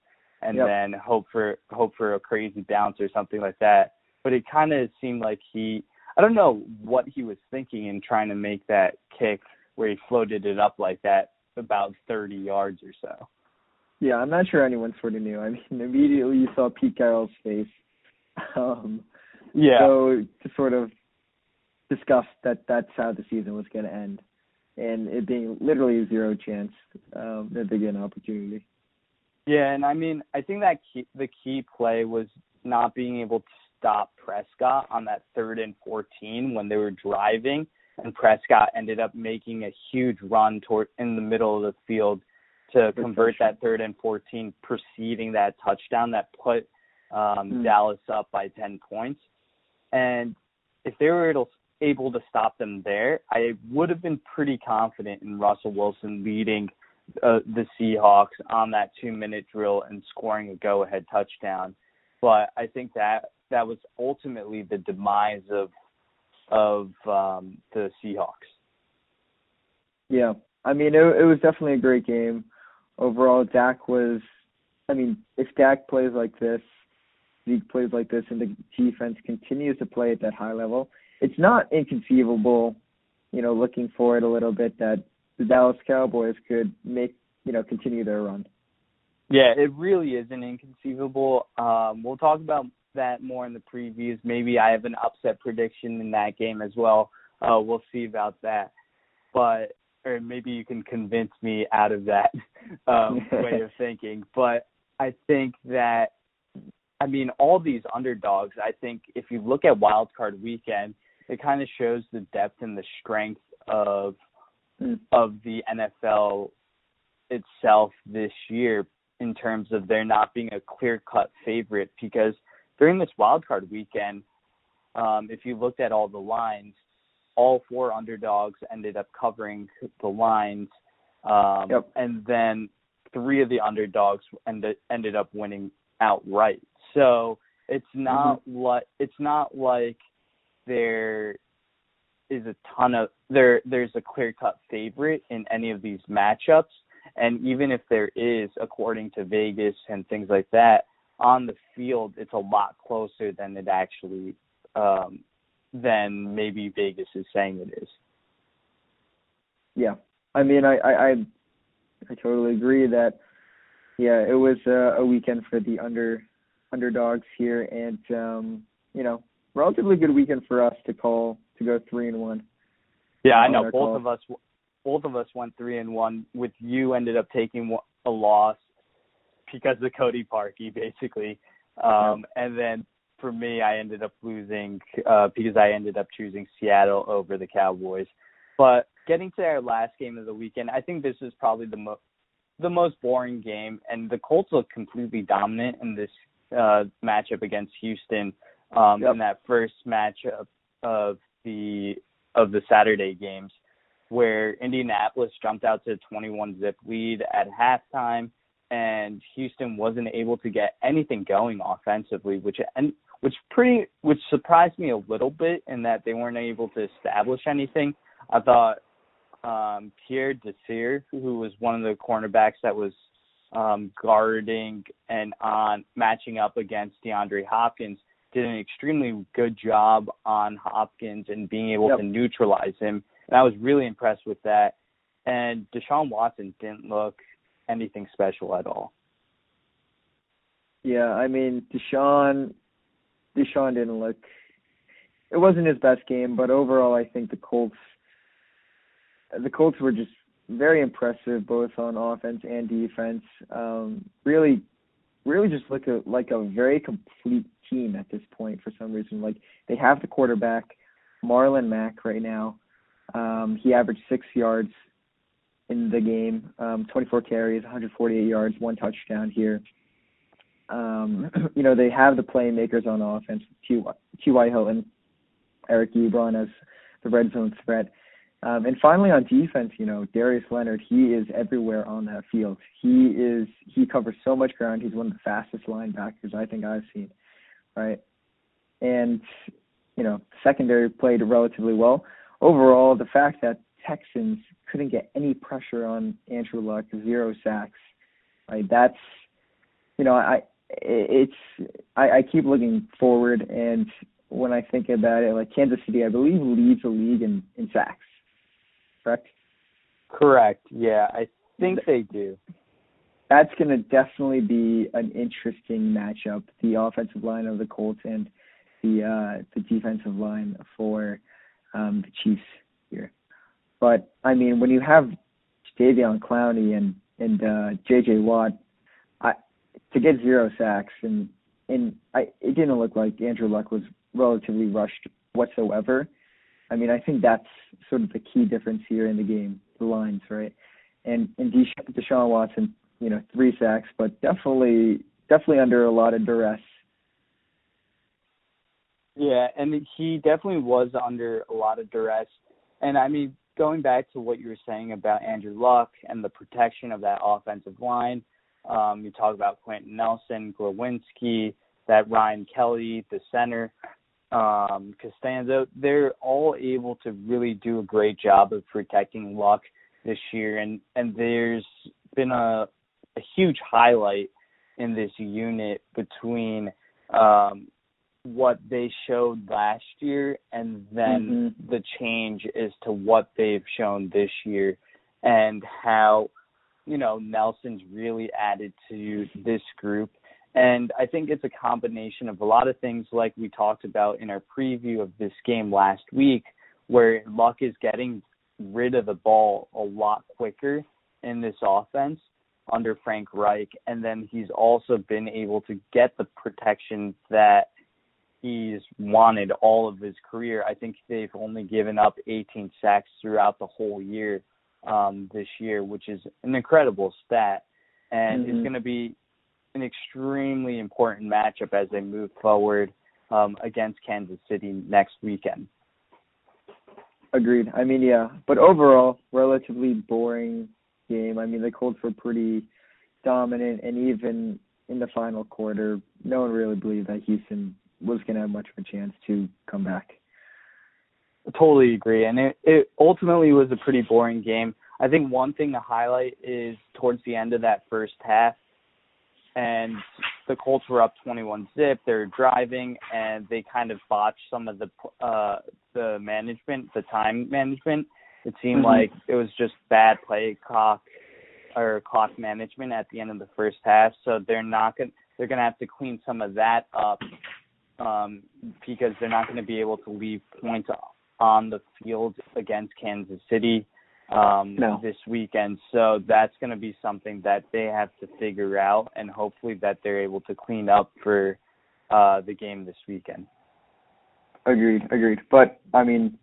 and Yep. then hope for hope for a crazy bounce or something like that. But it kind of seemed like he I don't know what he was thinking in trying to make that kick where he floated it up like that about 30 yards or so. Yeah, I'm not sure anyone sort of knew. I mean, immediately you saw Pete Carroll's face. [LAUGHS] Um, Yeah. So to sort of discuss that that's how the season was going to end, and it being literally a zero chance um, that they get an opportunity. Yeah, and I mean, I think that key, the key play was not being able to stop Prescott on that third and 14 when they were driving, and Prescott ended up making a huge run toward in the middle of the field to Good convert touchdown. that third and 14, preceding that touchdown that put um, Mm. Dallas up by 10 points. And if they were able, able to stop them there, I would have been pretty confident in Russell Wilson leading uh, the Seahawks on that two minute drill and scoring a go ahead touchdown. But I think that that was ultimately the demise of of um, the Seahawks. Yeah, I mean it, it was definitely a great game. Overall, Dak was. I mean, if Dak plays like this, Zeke plays like this, and the defense continues to play at that high level, it's not inconceivable. You know, looking forward a little bit, that the Dallas Cowboys could make you know continue their run. Yeah, it really isn't inconceivable. Um, we'll talk about that more in the previews. Maybe I have an upset prediction in that game as well. Uh, we'll see about that. But or maybe you can convince me out of that [LAUGHS] um, way of thinking. But I think that I mean all these underdogs. I think if you look at Wild Card Weekend, it kind of shows the depth and the strength of Mm. of the NFL itself this year in terms of there not being a clear cut favorite because during this wild card weekend, um, if you looked at all the lines, all four underdogs ended up covering the lines, um, Yep. and then three of the underdogs ended ended up winning outright. So it's not like it's not like there is a ton of there there's a clear cut favorite in any of these matchups and even if there is according to Vegas and things like that on the field it's a lot closer than it actually um than maybe Vegas is saying it is. Yeah, I mean, I I I, I totally agree that yeah, it was a, a weekend for the under underdogs here, and um, you know, relatively good weekend for us to call to go three and one. Yeah, I know both call. of us both of us went 3 and 1 with you ended up taking a loss because of Cody Parkey basically. Um and then for me I ended up losing uh because I ended up choosing Seattle over the Cowboys. But getting to our last game of the weekend, I think this is probably the most the most boring game and the Colts look completely dominant in this uh matchup against Houston um Yep. in that first matchup of the of the Saturday games where Indianapolis jumped out to a 21 zip lead at halftime and Houston wasn't able to get anything going offensively which and which pretty which surprised me a little bit in that they weren't able to establish anything. I thought um Pierre Desir, who was one of the cornerbacks that was um guarding and on matching up against DeAndre Hopkins did an extremely good job on Hopkins and being able Yep. to neutralize him. And I was really impressed with that. And Deshaun Watson didn't look anything special at all. Yeah, I mean, Deshaun Deshaun didn't look. It wasn't his best game, but overall, I think the Colts the Colts were just very impressive both on offense and defense. Um, really really just look a, like a very complete team at this point for some reason. Like they have the quarterback, Marlon Mack, right now. Um, he averaged six yards in the game, um, 24 carries, 148 yards, one touchdown here. Um, [CLEARS THROAT] you know, they have the playmakers on offense, T.Y. Hilton, Eric Ebron as the red zone threat. Um, and finally, on defense, you know, Darius Leonard, he is everywhere on that field. He is he covers so much ground. He's one of the fastest linebackers I think I've seen, right? And you know, secondary played relatively well. Overall, the fact that Texans couldn't get any pressure on Andrew Luck, zero sacks, right? That's you know, I it's I, I keep looking forward and when I think about it, like Kansas City, I believe leads the league in, in sacks correct? Correct. Yeah, I think they do. That's going to definitely be an interesting matchup. The offensive line of the Colts and the uh, the defensive line for um, the Chiefs here. But I mean, when you have Jadeveon Clowney and and uh, J.J. Watt, I to get zero sacks and and I it didn't look like Andrew Luck was relatively rushed whatsoever. I mean, I think that's sort of the key difference here in the game, the lines, right? And and Desha- Deshaun Watson, you know, three sacks, but definitely definitely under a lot of duress. Yeah, and he definitely was under a lot of duress. And I mean, going back to what you were saying about Andrew Luck and the protection of that offensive line, um, you talk about Quenton Nelson, Glowinski, that Ryan Kelly, the center um, Castonzo, they're all able to really do a great job of protecting Luck this year, and and there's been a a huge highlight in this unit between um, what they showed last year and then mm-hmm. the change as to what they've shown this year and how you know Nelson's really added to this group and I think it's a combination of a lot of things like we talked about in our preview of this game last week, where Luck is getting rid of the ball a lot quicker in this offense under Frank Reich. And then he's also been able to get the protection that he's wanted all of his career. I think they've only given up 18 sacks throughout the whole year um, this year, which is an incredible stat. And mm-hmm. it's going to be an extremely important matchup as they move forward um, against Kansas City next weekend. Agreed. I mean, yeah, but overall, relatively boring game. I mean, the Colts were pretty dominant, and even in the final quarter, no one really believed that Houston was going to have much of a chance to come back. I totally agree, and it, it ultimately was a pretty boring game. I think one thing to highlight is towards the end of that first half, and the Colts were up 21 zip. They were driving, and they kind of botched some of the uh, the management, the time management. It seemed mm-hmm. like it was just bad play clock or clock management at the end of the first half. So they're not going they're going to have to clean some of that up um, because they're not going to be able to leave points on the field against Kansas City um, no. this weekend. So that's going to be something that they have to figure out, and hopefully that they're able to clean up for uh, the game this weekend. Agreed, agreed. But I mean,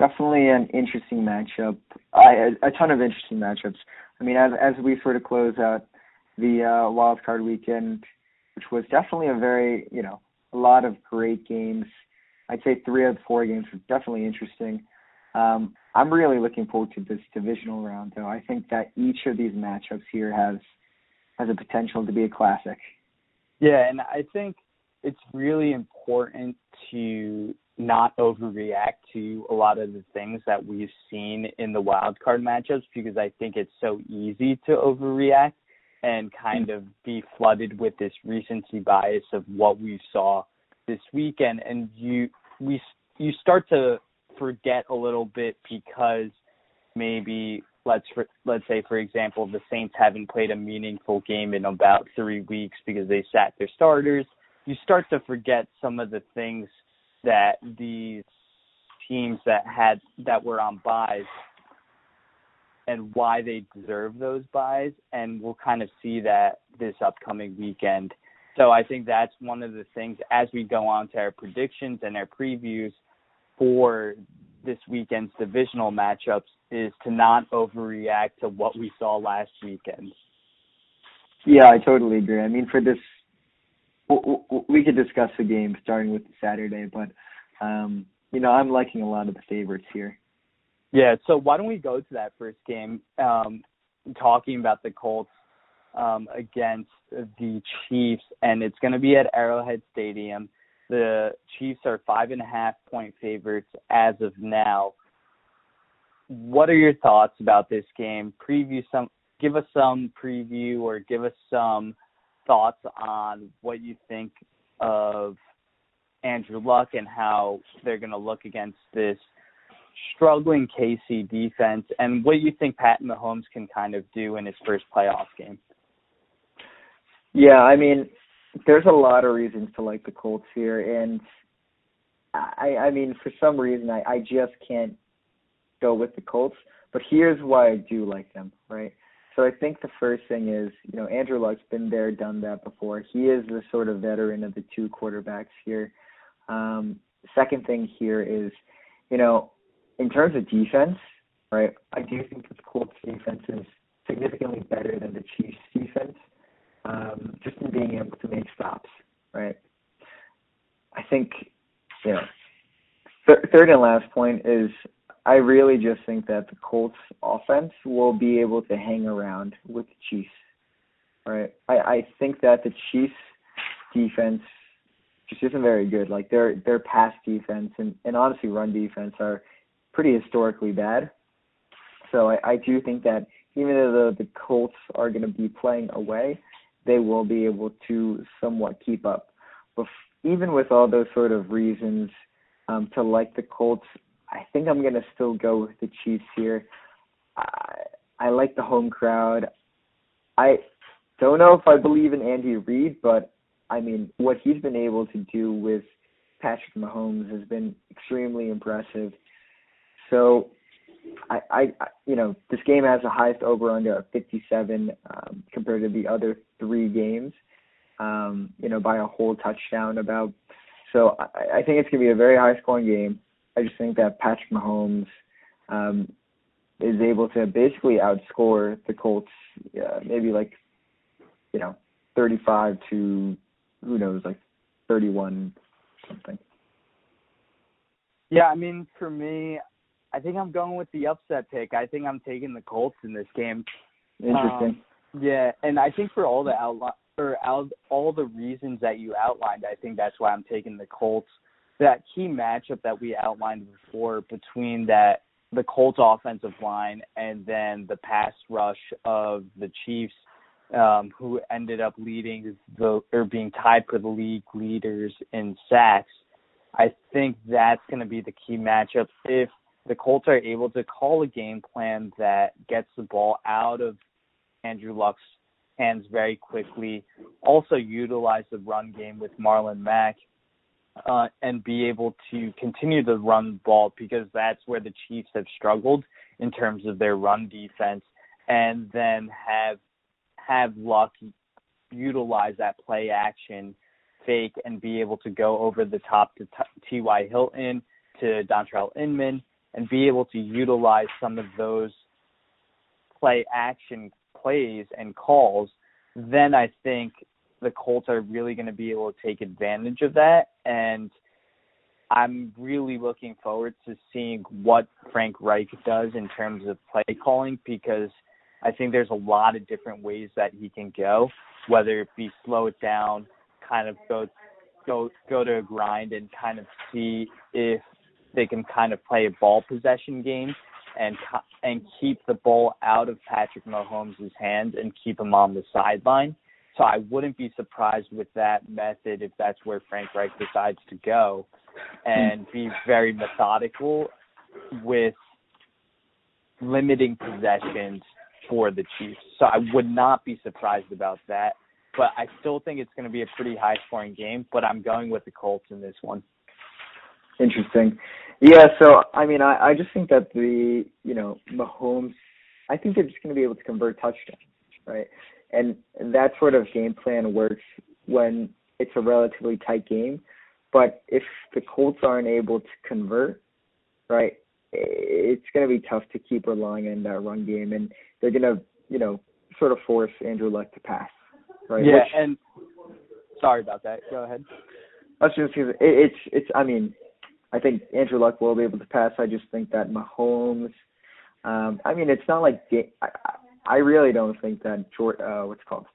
definitely an interesting matchup. I a ton of interesting matchups. I mean, as as we sort of close out the uh, wild card weekend, which was definitely a very you know a lot of great games. I'd say three of the four games were definitely interesting. Um, I'm really looking forward to this divisional round, though. I think that each of these matchups here has has a potential to be a classic. Yeah, and I think it's really important to not overreact to a lot of the things that we've seen in the wild card matchups because I think it's so easy to overreact and kind of be flooded with this recency bias of what we saw this weekend. And you we you start to forget a little bit because maybe let's for, let's say for example the Saints haven't played a meaningful game in about 3 weeks because they sat their starters. You start to forget some of the things that these teams that had that were on byes and why they deserve those byes, and we'll kind of see that this upcoming weekend. So I think that's one of the things as we go on to our predictions and our previews for this weekend's divisional matchups is to not overreact to what we saw last weekend. Yeah, I totally agree. I mean, for this, we could discuss the game starting with Saturday, but um, you know, I'm liking a lot of the favorites here. Yeah, so why don't we go to that first game, um, talking about the Colts um, against the Chiefs, and it's going to be at Arrowhead Stadium. The Chiefs are five and a half point favorites as of now. What are your thoughts about this game? Preview some, give us some preview, or give us some thoughts on what you think of Andrew Luck and how they're going to look against this struggling KC defense, and what you think Pat Mahomes can kind of do in his first playoff game. Yeah, I mean, there's a lot of reasons to like the Colts here, and I, I mean, for some reason, I, I just can't go with the Colts. But here's why I do like them, right? So I think the first thing is, you know, Andrew Luck's been there, done that before. He is the sort of veteran of the two quarterbacks here. Um, second thing here is, you know, in terms of defense, right? I do think the Colts defense is significantly better than the Chiefs defense um, just in being able to make stops, right? I think, you know, th- third and last point is I really just think that the Colts offense will be able to hang around with the Chiefs, right? I, I think that the Chiefs defense just isn't very good. Like their their pass defense and, and honestly run defense are pretty historically bad. So I, I do think that even though the, the Colts are going to be playing away, they will be able to somewhat keep up. But even with all those sort of reasons um, to like the Colts, I think I'm to still go with the Chiefs here. I, I like the home crowd. I don't know if I believe in Andy Reid, but I mean, what he's been able to do with Patrick Mahomes has been extremely impressive. So I, I, you know, this game has the highest over under of 57 um, compared to the other three games, um, you know, by a whole touchdown about. So I, I think it's going to be a very high scoring game. I just think that Patrick Mahomes um, is able to basically outscore the Colts, uh, maybe like, you know, 35 to who knows, like 31 something. Yeah, I mean, for me, I think I'm going with the upset pick. I think I'm taking the Colts in this game. Interesting. Um, yeah, and I think for all the outline or out, all the reasons that you outlined, I think that's why I'm taking the Colts. That key matchup that we outlined before between that the Colts offensive line and then the pass rush of the Chiefs, um, who ended up leading the or being tied for the league leaders in sacks. I think that's going to be the key matchup if the Colts are able to call a game plan that gets the ball out of Andrew Luck's hands very quickly, also utilize the run game with Marlon Mack, uh, and be able to continue to run the ball because that's where the Chiefs have struggled in terms of their run defense, and then have have Luck utilize that play action fake and be able to go over the top to T.Y. Hilton, to Dontrelle Inman, and be able to utilize some of those play action plays and calls, then I think the Colts are really going to be able to take advantage of that. And I'm really looking forward to seeing what Frank Reich does in terms of play calling because I think there's a lot of different ways that he can go, whether it be slow it down, kind of go go go to a grind and kind of see if they can kind of play a ball possession game and and keep the ball out of Patrick Mahomes' hands and keep him on the sideline. So I wouldn't be surprised with that method if that's where Frank Reich decides to go and be very methodical with limiting possessions for the Chiefs. So I would not be surprised about that. But I still think it's going to be a pretty high scoring game, but I'm going with the Colts in this one. Interesting. Yeah, so I mean, I, I just think that the you know Mahomes I think they're just going to be able to convert touchdowns, right? And that sort of game plan works when it's a relatively tight game. But if the Colts aren't able to convert, right, it's going to be tough to keep relying on that run game, and they're going to, you know, sort of force Andrew Luck to pass, right? Yeah, Which, and sorry about that. Go ahead. I was just gonna say, it, it's it's. I mean, I think Andrew Luck will be able to pass. I just think that Mahomes. Um, I mean, it's not like I, I really don't think that George, uh, what's called,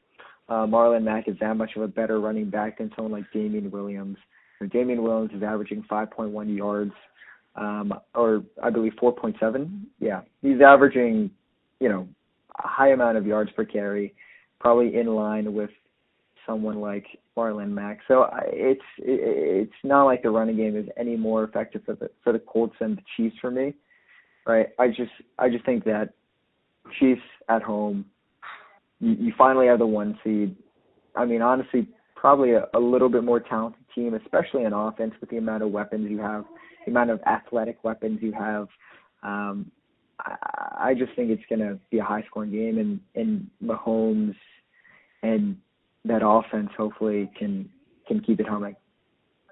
uh, Marlon Mack is that much of a better running back than someone like Damien Williams. You know, Damien Williams is averaging 5.1 yards, um, or I believe 4.7. Yeah, he's averaging, you know, a high amount of yards per carry, probably in line with someone like Marlon Mack. So it's it's not like the running game is any more effective for the for the Colts than the Chiefs for me, right? I just I just think that Chiefs at home, you, you finally have the one seed. I mean, honestly, probably a, a little bit more talented team, especially in offense with the amount of weapons you have, the amount of athletic weapons you have. Um, I, I just think it's going to be a high scoring game, and and Mahomes and that offense hopefully can can keep it humming.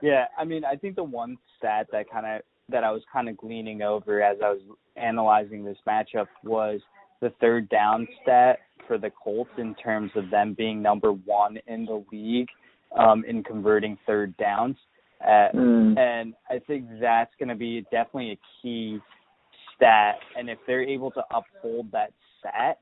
Yeah, I mean, I think the one stat that kind of that I was kind of gleaning over as I was analyzing this matchup was the third down stat for the Colts in terms of them being number one in the league um, in converting third downs. Uh, Mm. And I think that's going to be definitely a key stat. And if they're able to uphold that stat,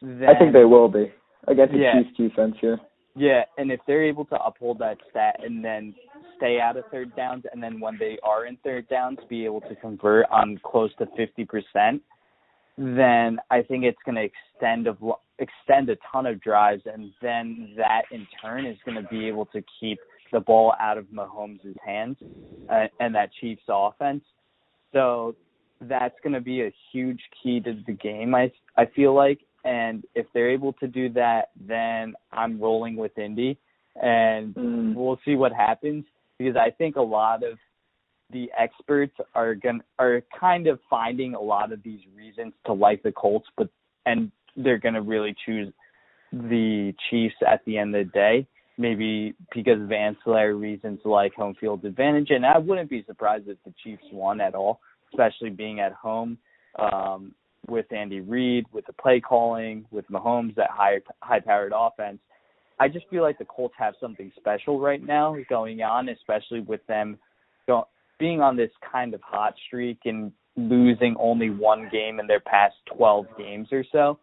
then I think they will be against the Yeah. Chiefs defense here. yeah, and if they're able to uphold that stat and then stay out of third downs, and then when they are in third downs, be able to convert on close to fifty percent, then I think it's going to extend of extend a ton of drives, and then that in turn is going to be able to keep the ball out of Mahomes' hands uh, and that Chiefs offense. So that's going to be a huge key to the game. I I feel like, and if they're able to do that, then I'm rolling with Indy, and Mm. we'll see what happens because I think a lot of the experts are going are kind of finding a lot of these reasons to like the Colts, but and they're going to really choose the Chiefs at the end of the day. Maybe because of ancillary reasons like home field advantage, and I wouldn't be surprised if the Chiefs won at all, especially being at home um, with Andy Reid, with the play calling, with Mahomes, that high high powered offense. I just feel like the Colts have something special right now going on, especially with them being on this kind of hot streak and losing only one game in their past 12 games or so.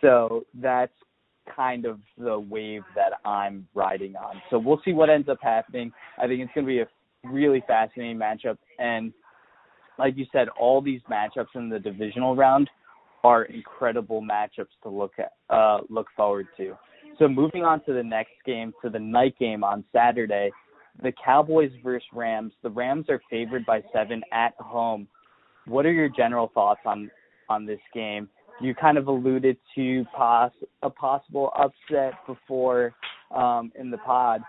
So that's kind of the wave that I'm riding on. So we'll see what ends up happening. I think it's going to be a really fascinating matchup. And like you said, all these matchups in the divisional round are incredible matchups to look at, uh, look forward to. So moving on to the next game, to the night game on Saturday, the Cowboys versus Rams. The Rams are favored by seven at home. What are your general thoughts on on this game? You kind of alluded to pos- a possible upset before um, in the pod.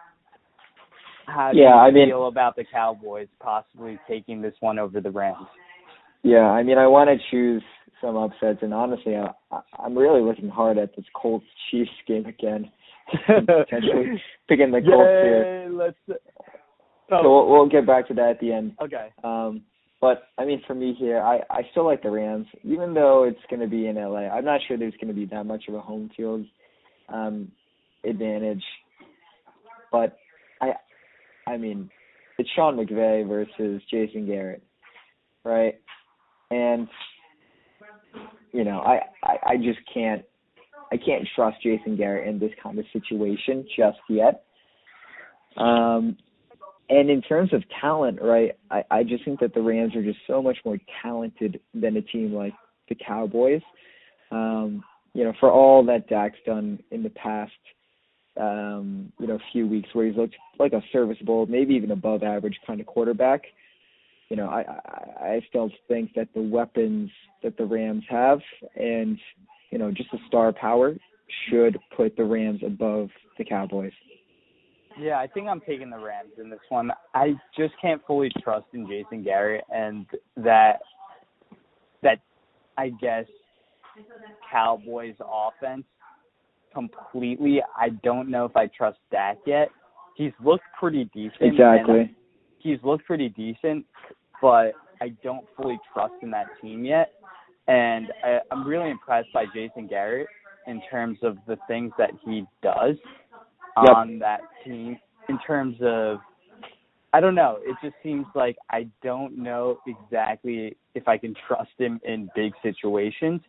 How do Yeah, you I mean- feel about the Cowboys possibly taking this one over the Rams? Yeah, I mean, I want to choose some upsets, and honestly, I, I- I'm really looking hard at this Colts Chiefs game again. Potentially [LAUGHS] picking the Colts here. Let's. So Oh, we'll, we'll get back to that at the end. okay. Um, but I mean, for me here, I I still like the Rams, even though it's going to be in LA. I'm not sure there's going to be that much of a home field um, advantage, but I I mean, it's Sean McVay versus Jason Garrett, right? And you know, I, I I just can't I can't trust Jason Garrett in this kind of situation just yet. Um, and in terms of talent, right, I, I just think that the Rams are just so much more talented than a team like the Cowboys. Um, you know, for all that Dak's done in the past, um, you know, few weeks where he's looked like a serviceable, maybe even above average kind of quarterback. You know, I, I I still think that the weapons that the Rams have and you know just the star power should put the Rams above the Cowboys. Yeah, I think I'm taking the Rams in this one. I just can't fully trust in Jason Garrett and that that I guess Cowboys offense completely. I don't know if I trust Dak yet. He's looked pretty decent. Exactly. He's looked pretty decent, but I don't fully trust in that team yet. And I, I'm really impressed by Jason Garrett in terms of the things that he does Yep. on that team. In terms of, I don't know. It just seems like I don't know exactly if I can trust him in big situations.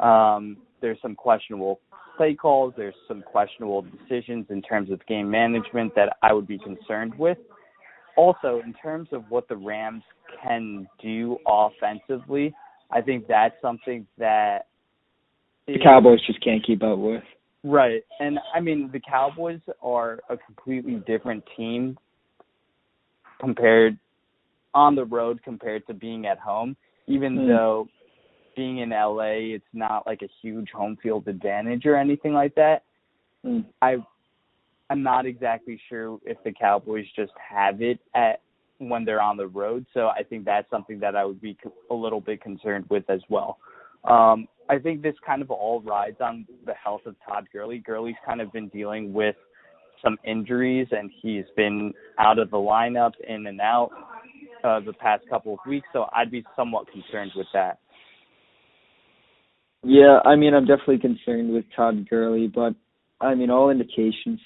Um, there's some questionable play calls. There's some questionable decisions in terms of game management that I would be concerned with. Also, in terms of what the Rams can do offensively, I think that's something that The Cowboys just can't keep up with. Right. And I mean, the Cowboys are a completely different team compared on the road compared to being at home, even Hmm. though being in LA, it's not like a huge home field advantage or anything like that. Mm. I I'm not exactly sure if the Cowboys just have it at when they're on the road. So I think that's something that I would be a little bit concerned with as well. Um, I think this kind of all rides on the health of Todd Gurley. Gurley's kind of been dealing with some injuries, and he's been out of the lineup, in and out, uh, the past couple of weeks. So I'd be somewhat concerned with that. Yeah, I mean, I'm definitely concerned with Todd Gurley, but I mean, all indications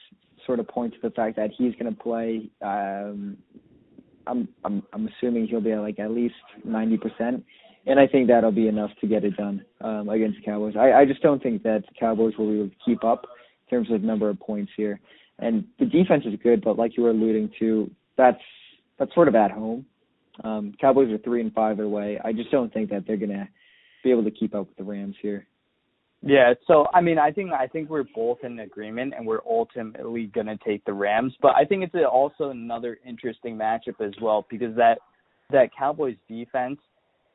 sort of point to the fact that he's going to play. Um, I'm I'm I'm assuming he'll be at like at least 90%, and I think that'll be enough to get it done um, against Cowboys. I I just don't think that the Cowboys will be able to keep up in terms of number of points here. And the defense is good, but like you were alluding to, that's that's sort of at home. Um, Cowboys are three and five away. I just don't think that they're gonna be able to keep up with the Rams here. Yeah, so I mean, I think I think we're both in agreement, and we're ultimately going to take the Rams. But I think it's also another interesting matchup as well because that that Cowboys defense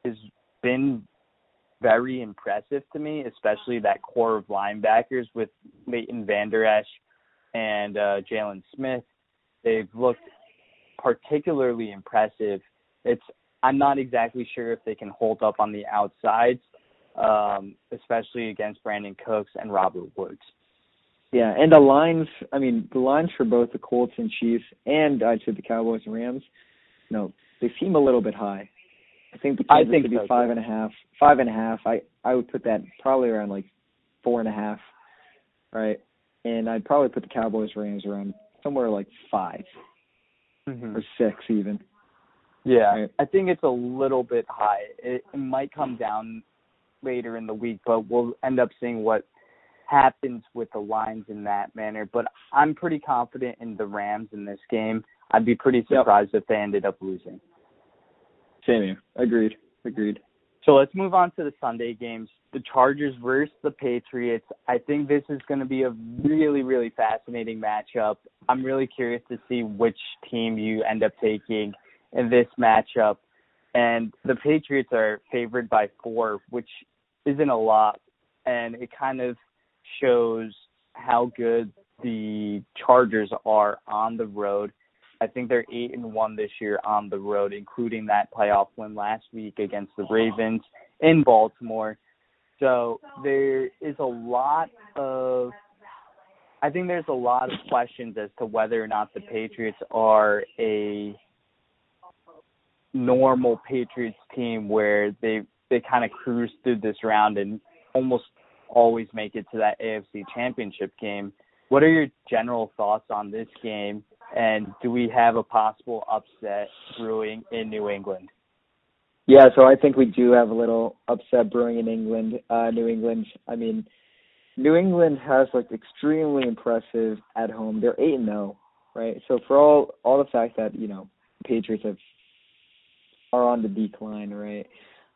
has been very impressive to me, especially that core of linebackers with Leighton Vander Esch and uh, Jaylon Smith. They've looked particularly impressive. It's I'm not exactly sure if they can hold up on the outsides um, especially against Brandin Cooks and Robert Woods. Yeah, and the lines. I mean, the lines for both the Colts and Chiefs, and I'd say the Cowboys and Rams. You know, they seem a little bit high. I think the I think City so, five and a half, five and a half. I I would put that probably around like four and a half, right? And I'd probably put the Cowboys Rams around somewhere like five Mm-hmm. or six even. Yeah, Right. I think it's a little bit high. It, it might come down later in the week, but we'll end up seeing what happens with the lines in that manner. But I'm pretty confident in the Rams in this game. I'd be pretty Yep. surprised if they ended up losing. Same here. Agreed. Agreed. So let's move on to the Sunday games. The Chargers versus the Patriots. I think this is going to be a really, really fascinating matchup. I'm really curious to see which team you end up taking in this matchup. And the Patriots are favored by four, which isn't a lot. And it kind of shows how good the Chargers are on the road. I think they're eight and one this year on the road, including that playoff win last week against the Ravens in Baltimore. So there is a lot of I think there's a lot of questions as to whether or not the Patriots are a normal Patriots team where they they kind of cruise through this round and almost always make it to that AFC championship game. What are your general thoughts on this game and do we have a possible upset brewing in New England? Yeah, so I think we do have a little upset brewing in England, uh, New England. I mean, New England has looked extremely impressive at home. They're eight and zero, right? So for all all the fact that you know Patriots have are on the decline, right?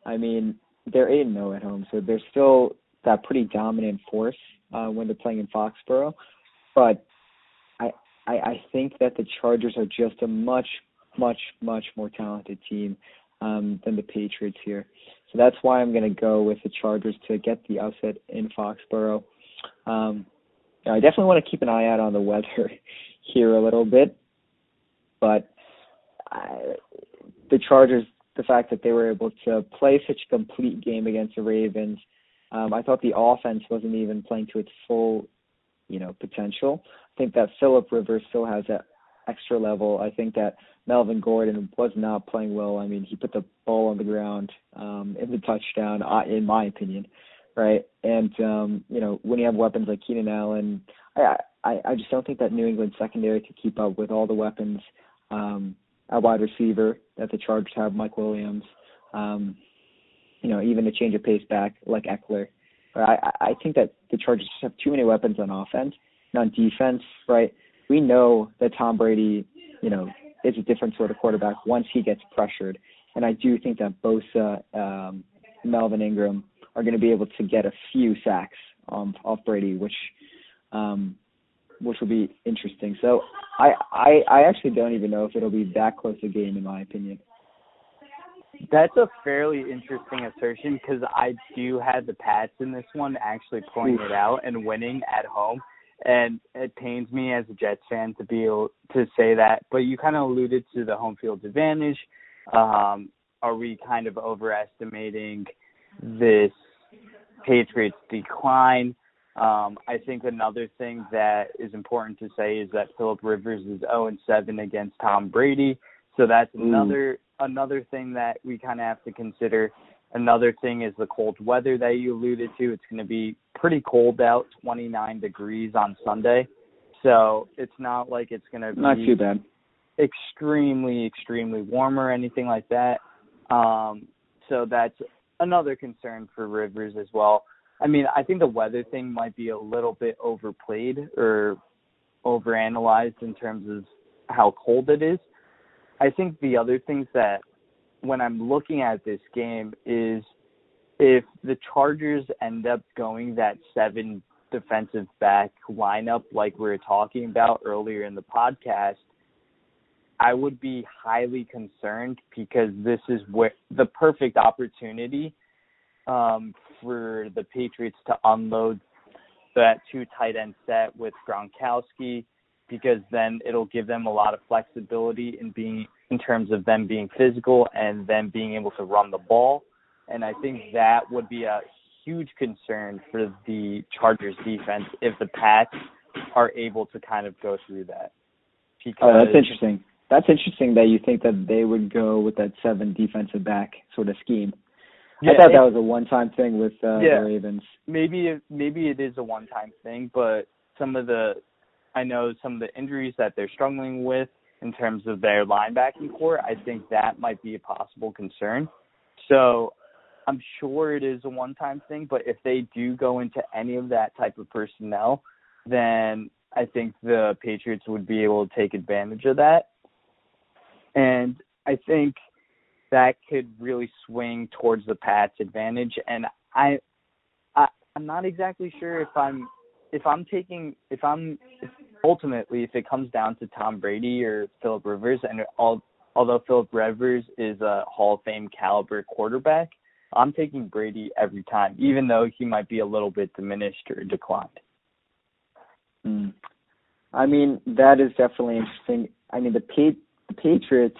I mean, they're eight and zero at home, so they're still that pretty dominant force uh, when they're playing in Foxborough. But I, I I think that the Chargers are just a much much much more talented team um, than the Patriots here. So that's why I'm going to go with the Chargers to get the upset in Foxborough. Um, I definitely want to keep an eye out on the weather [LAUGHS] here a little bit, but I, the Chargers, the fact that they were able to play such a complete game against the Ravens, Um, I thought the offense wasn't even playing to its full, you know, potential. I think that Philip Rivers still has that extra level. I think that Melvin Gordon was not playing well. I mean, he put the ball on the ground um, in the touchdown, uh, in my opinion, right? And um, you know, when you have weapons like Keenan Allen, I I, I just don't think that New England secondary could keep up with all the weapons um, at wide receiver that the Chargers have. Mike Williams, um, you know, even a change of pace back like Ekeler. I I think that the Chargers have too many weapons on offense and on defense, right? We know that Tom Brady, you know, is a different sort of quarterback once he gets pressured. And I do think that Bosa, um, Melvin Ingram are going to be able to get a few sacks um, off Brady, which um, which will be interesting. So I, I I actually don't even know if it'll be that close a game in my opinion. That's a fairly interesting assertion because I do have the Pats in this one actually pulling it out and winning at home and it pains me as a Jets fan to be able to say that. But you kind of alluded to the home field advantage. Um, are we kind of overestimating this Patriots decline? Um, I think another thing that is important to say is that Philip Rivers is 0 and 7 against Tom Brady, so that's another mm. another thing that we kind of have to consider. Another thing is the cold weather that you alluded to. It's going to be pretty cold out, 29 degrees on Sunday. So it's not like it's going to be not too bad. Extremely, extremely warm or anything like that. Um, so that's another concern for Rivers as well. I mean, I think the weather thing might be a little bit overplayed or overanalyzed in terms of how cold it is. I think the other things that when I'm looking at this game is if the Chargers end up going that seven defensive back lineup like we were talking about earlier in the podcast, I would be highly concerned because this is where the perfect opportunity um, for the Patriots to unload that two tight end set with Gronkowski because then it'll give them a lot of flexibility in being in terms of them being physical and them being able to run the ball. And I think that would be a huge concern for the Chargers defense if the Pats are able to kind of go through that. Because, oh, that's interesting. That's interesting that you think that they would go with that seven defensive back sort of scheme. Yeah, I thought that was a one-time thing with uh, yeah, the Ravens. Maybe it, maybe it is a one-time thing, but some of the I know some of the injuries that they're struggling with in terms of their linebacking corps, I think that might be a possible concern. So I'm sure it is a one time thing, but if they do go into any of that type of personnel, then I think the Patriots would be able to take advantage of that. And I think that could really swing towards the Pats advantage and I I I'm not exactly sure if I'm if I'm taking if I'm if ultimately if it comes down to Tom Brady or Philip Rivers and all although Philip Rivers is a Hall of Fame caliber quarterback, I'm taking Brady every time, even though he might be a little bit diminished or declined. Mm. I mean, that is definitely interesting. I mean, the pa- the Patriots.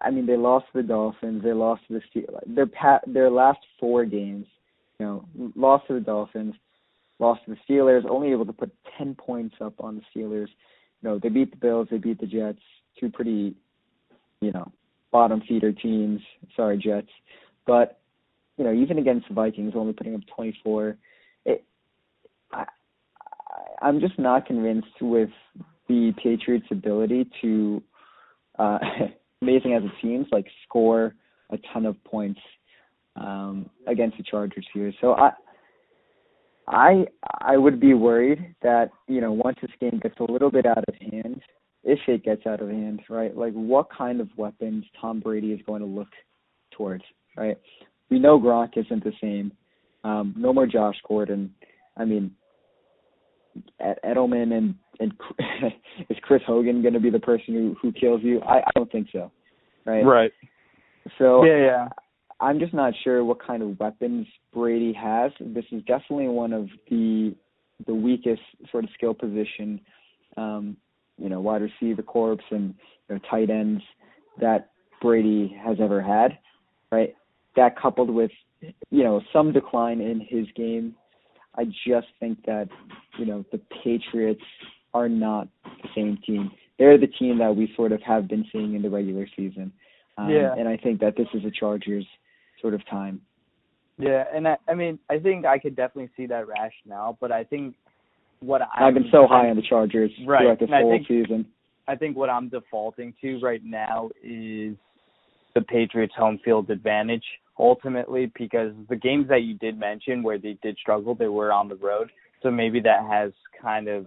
I mean, they lost to the Dolphins. They lost to the Steelers. Their pa- their last four games, you know, lost to the Dolphins, lost to the Steelers, only able to put 10 points up on the Steelers. You know, they beat the Bills, they beat the Jets, two pretty, you know, bottom feeder teams. Sorry, Jets. But, you know, even against the Vikings, only putting up 24. It, I, I'm just not convinced with the Patriots' ability to, uh, [LAUGHS] amazing as it seems, like score a ton of points um, against the Chargers here. So I, I I would be worried that you know once this game gets a little bit out of hand, if it gets out of hand, right? Like what kind of weapons Tom Brady is going to look towards, right? We know Gronk isn't the same. Um, no more Josh Gordon. I mean, Edelman and and [LAUGHS] is Chris Hogan going to be the person who who kills you? I I don't think so, right? Right. So yeah, yeah. I'm just not sure what kind of weapons Brady has. This is definitely one of the the weakest sort of skill position, um, you know, wide receiver corps and you know, tight ends that Brady has ever had, right? That coupled with you know, some decline in his game. I just think that, you know, the Patriots are not the same team. They're the team that we sort of have been seeing in the regular season. Um, Yeah. And I think that this is a Chargers sort of time. Yeah, and I, I mean, I think I could definitely see that rationale, but I think what I I've been so high on the Chargers Right, throughout this and I whole think- season. I think what I'm defaulting to right now is the Patriots home field advantage ultimately because the games that you did mention where they did struggle, they were on the road. So maybe that has kind of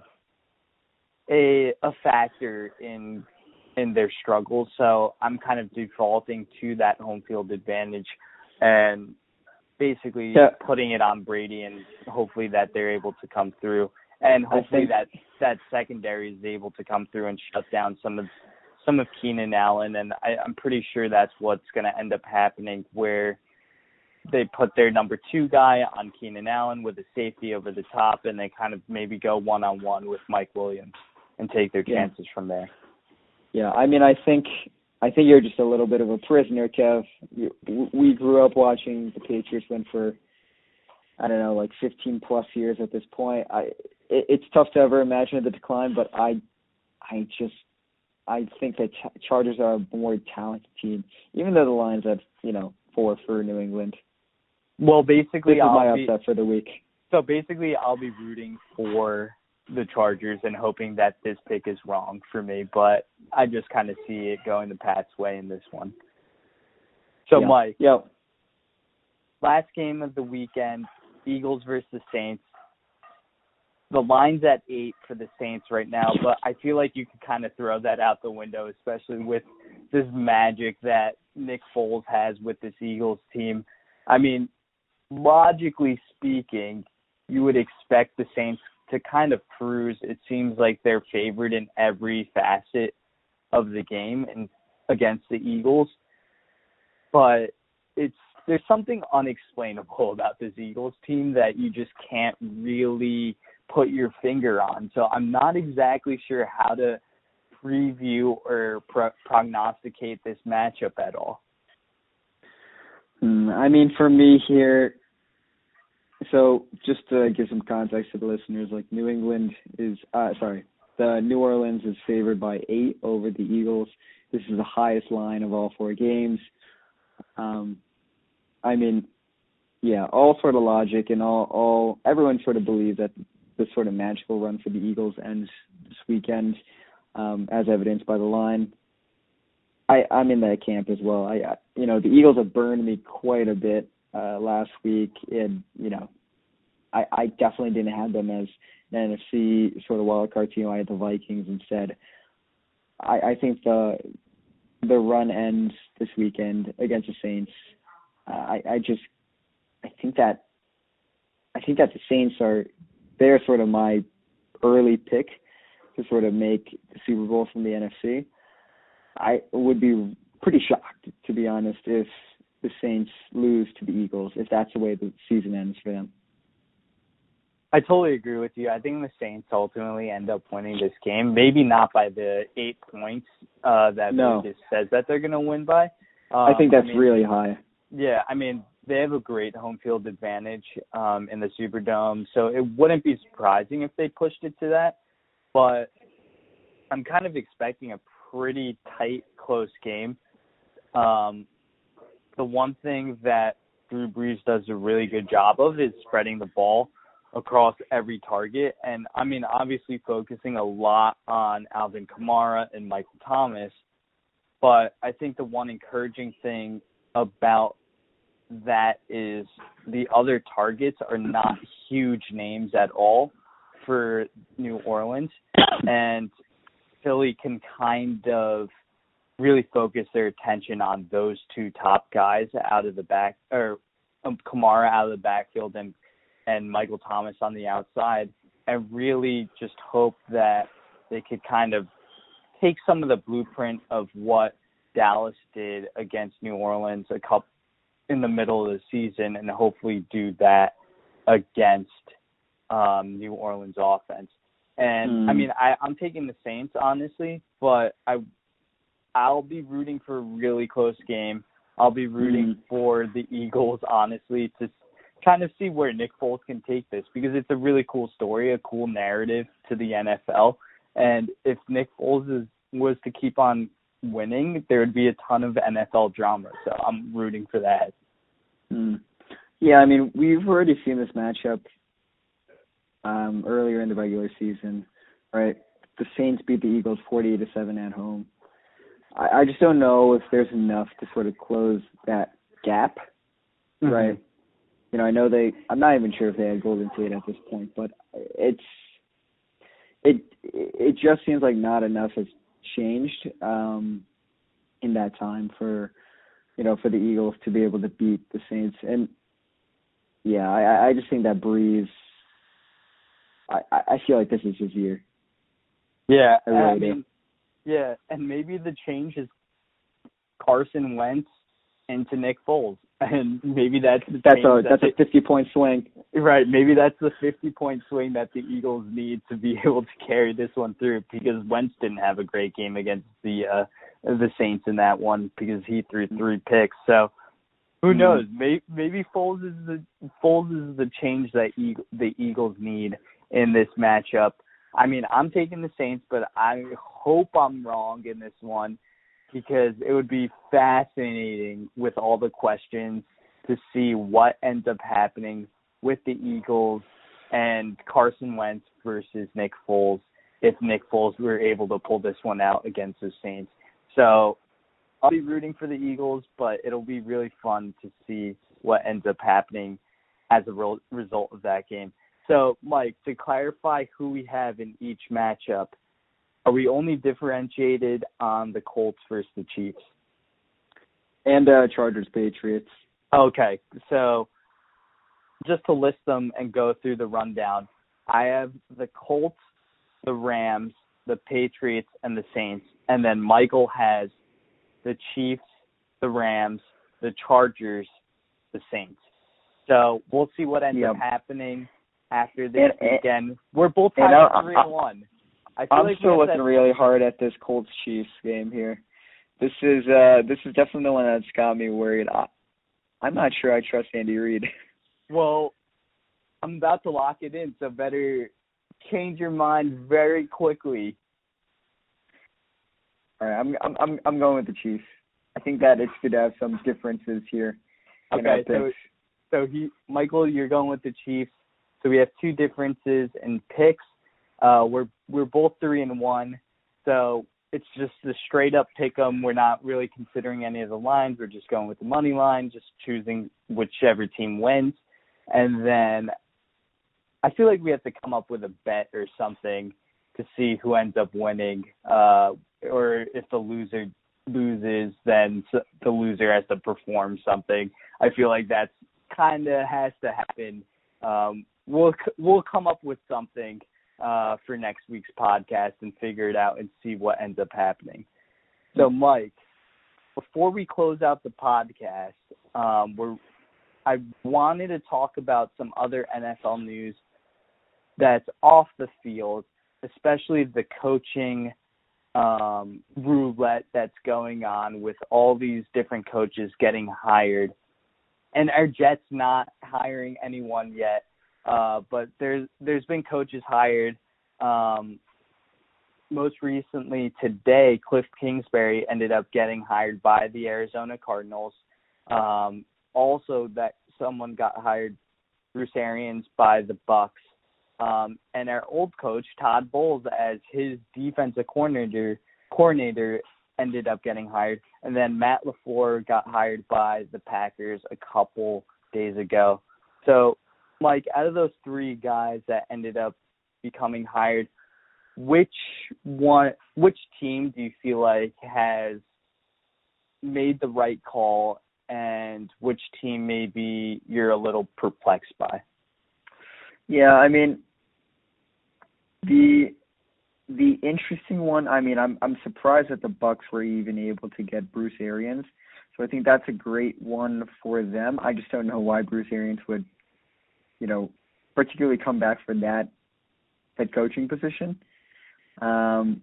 a a factor in in their struggles. So I'm kind of defaulting to that home field advantage and basically Yeah. putting it on Brady and hopefully that they're able to come through and hopefully think- that that secondary is able to come through and shut down some of some of Keenan Allen and I, I'm pretty sure that's what's gonna end up happening where they put their number two guy on Keenan Allen with a safety over the top and they kind of maybe go one on one with Mike Williams and take their Yeah. chances from there. Yeah, I mean, I think I think you're just a little bit of a prisoner, Kev. You, we grew up watching the Patriots win for I don't know, like 15 plus years at this point. I it, it's tough to ever imagine the decline, but I I just I think the Ch- Chargers are a more talented team, even though the Lions have you know four for New England. Well, basically, This is my I'll be, upset for the week. so basically, I'll be rooting for the Chargers and hoping that this pick is wrong for me. But I just kind of see it going the Pats' way in this one. So, yeah. Mike, Yep. last game of the weekend, Eagles versus Saints. The line's at eight for the Saints right now, but I feel like you could kind of throw that out the window, especially with this magic that Nick Foles has with this Eagles team. I mean, logically speaking, you would expect the Saints to kind of cruise. It seems like they're favored in every facet of the game and against the Eagles. But it's there's something unexplainable [LAUGHS] about this Eagles team that you just can't really put your finger on. So I'm not exactly sure how to preview or pro- prognosticate this matchup at all. Mm, I mean, for me here, so just to give some context to the listeners, like New England is, uh, sorry, the New Orleans is favored by eight over the Eagles. This is the highest line of all four games. Um, I mean, yeah, all sort of logic and all, all everyone sort of believes that this sort of magical run for the Eagles ends this weekend, um, as evidenced by the line. I, I'm in that camp as well. I, I you know, the Eagles have burned me quite a bit uh last week and you know, I I definitely didn't have them as an NFC sort of wild card team. I had the Vikings instead. I I think the the run ends this weekend against the Saints. Uh, I I just I think that I think that the Saints are they're sort of my early pick to sort of make the Super Bowl from the NFC. I would be pretty shocked, to be honest, if the Saints lose to the Eagles, if that's the way the season ends for them. I totally agree with you. I think the Saints ultimately end up winning this game. Maybe not by the eight points uh, that No. Vegas says that they're going to win by. Um, I think that's mean, really high. Yeah, I mean they have a great home field advantage um, in the Superdome, so it wouldn't be surprising if they pushed it to that. But I'm kind of expecting a pretty tight, close game. Um, the one thing that Drew Brees does a really good job of is spreading the ball across every target, and I mean obviously focusing a lot on Alvin Kamara and Michael Thomas. But I think the one encouraging thing about that is the other targets are not huge names at all for New Orleans, and Philly can kind of really focus their attention on those two top guys out of the back, or um, Kamara out of the backfield and and Michael Thomas on the outside, and really just hope that they could kind of take some of the blueprint of what Dallas did against New Orleans a couple in the middle of the season and hopefully do that against um New Orleans offense. And I Hmm. mean I, I'm taking the Saints honestly, but I I'll be rooting for a really close game. I'll be rooting Mm. for the Eagles, honestly, to kind of see where Nick Foles can take this because it's a really cool story, a cool narrative to the NFL. And if Nick Foles is, was to keep on winning, there would be a ton of NFL drama. So I'm rooting for that. Mm. Yeah, I mean, we've already seen this matchup um, earlier in the regular season, right? The Saints beat the Eagles 48 to 7 at home. I, I just don't know if there's enough to sort of close that gap, right? You know, I know they. I'm not even sure if they had Golden Tate at this point, but it's it it just seems like not enough has changed um, in that time for you know for the Eagles to be able to beat the Saints. And yeah, I I just think that Brees. I I feel like this is his year. Yeah, I really I do. yeah, and maybe the change is Carson Wentz into Nick Foles, [LAUGHS] and maybe that's the That's a that that's a 50 point swing. Right, maybe that's the 50 point swing that the Eagles need to be [LAUGHS] able to carry this one through because Wentz didn't have a great game against the uh the Saints in that one because he threw three picks. So who Mhm. knows? Maybe maybe Foles is the Foles is the change that Eag- the Eagles need in this matchup. I mean, I'm taking the Saints, but I hope I'm wrong in this one because it would be fascinating with all the questions to see what ends up happening with the Eagles and Carson Wentz versus Nick Foles if Nick Foles were able to pull this one out against the Saints. So I'll be rooting for the Eagles, but it'll be really fun to see what ends up happening as a re- result of that game. So, Mike, to clarify who we have in each matchup, are we only differentiated on the Colts versus the Chiefs? And uh Chargers Patriots. Okay, so just to list them and go through the rundown, I have the Colts, the Rams, the Patriots, and the Saints, and then Michael has the Chiefs, the Rams, the Chargers, the Saints. So we'll see what ends up happening after this And- weekend. We're both tied at three and one. I feel I'm like still looking really hard at this Colts Chiefs game here. This is uh this is definitely the one that's got me worried. I, I'm not sure I trust Andy Reid. [LAUGHS] Well, I'm about to lock it in, so better change your mind very quickly. All right, I'm I'm I'm I'm going with the Chiefs. I think that it should have some differences here. Okay, so so he Michael, you're going with the Chiefs. So we have two differences in picks. Uh, we're we're both three and one. So it's just a straight up pick 'em. We're not really considering any of the lines. We're just going with the money line, just choosing whichever team wins. And then I feel like we have to come up with a bet or something to see who ends up winning. Uh, or if the loser loses, then the loser has to perform something. I feel like that's kind of has to happen. Um, we'll we'll come up with something uh, for next week's podcast and figure it out and see what ends up happening. So, Mike, before we close out the podcast, um, we're I wanted to talk about some other NFL news that's off the field, especially the coaching um, roulette that's going on with all these different coaches getting hired, and our Jets not hiring anyone yet. Uh, but there's there's been coaches hired. Um, most recently today, Cliff Kingsbury ended up getting hired by the Arizona Cardinals. Um, also, that someone got hired, Bruce Arians, by the Bucs. Um, and our old coach Todd Bowles, as his defensive coordinator, coordinator ended up getting hired, and then Matt LaFleur got hired by the Packers a couple days ago. So, Mike, out of those three guys that ended up becoming hired, which one, which team do you feel like has made the right call, and which team maybe you're a little perplexed by? Yeah, I mean the the interesting one, I mean, I'm I'm surprised that the Bucs were even able to get Bruce Arians. So I think that's a great one for them. I just don't know why Bruce Arians would, you know, particularly come back for that head coaching position. Um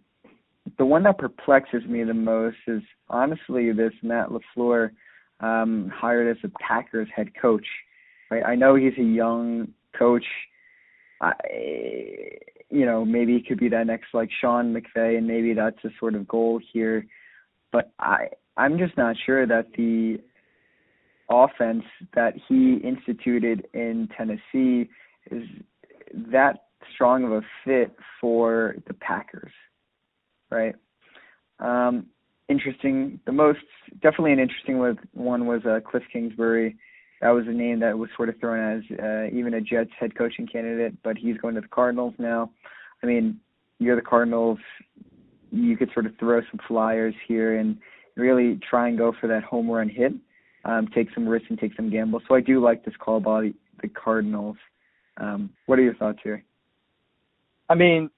the one that perplexes me the most is honestly this Matt LaFleur. um, hired as a Packers head coach. Right? I know he's a young coach. I, you know, maybe he could be that next like Sean McVay, and maybe that's a sort of goal here. But I, I'm just not sure that the offense that he instituted in Tennessee is that strong of a fit for the Packers, right? Um, interesting. The most definitely an interesting one was uh, Cliff Kingsbury. That was a name that was sort of thrown as uh, even a Jets head coaching candidate, but he's going to the Cardinals now. I mean, you're the Cardinals. You could sort of throw some flyers here and really try and go for that home run hit, um, take some risks and take some gambles. So I do like this call by the, Cardinals. Um, what are your thoughts here? I mean,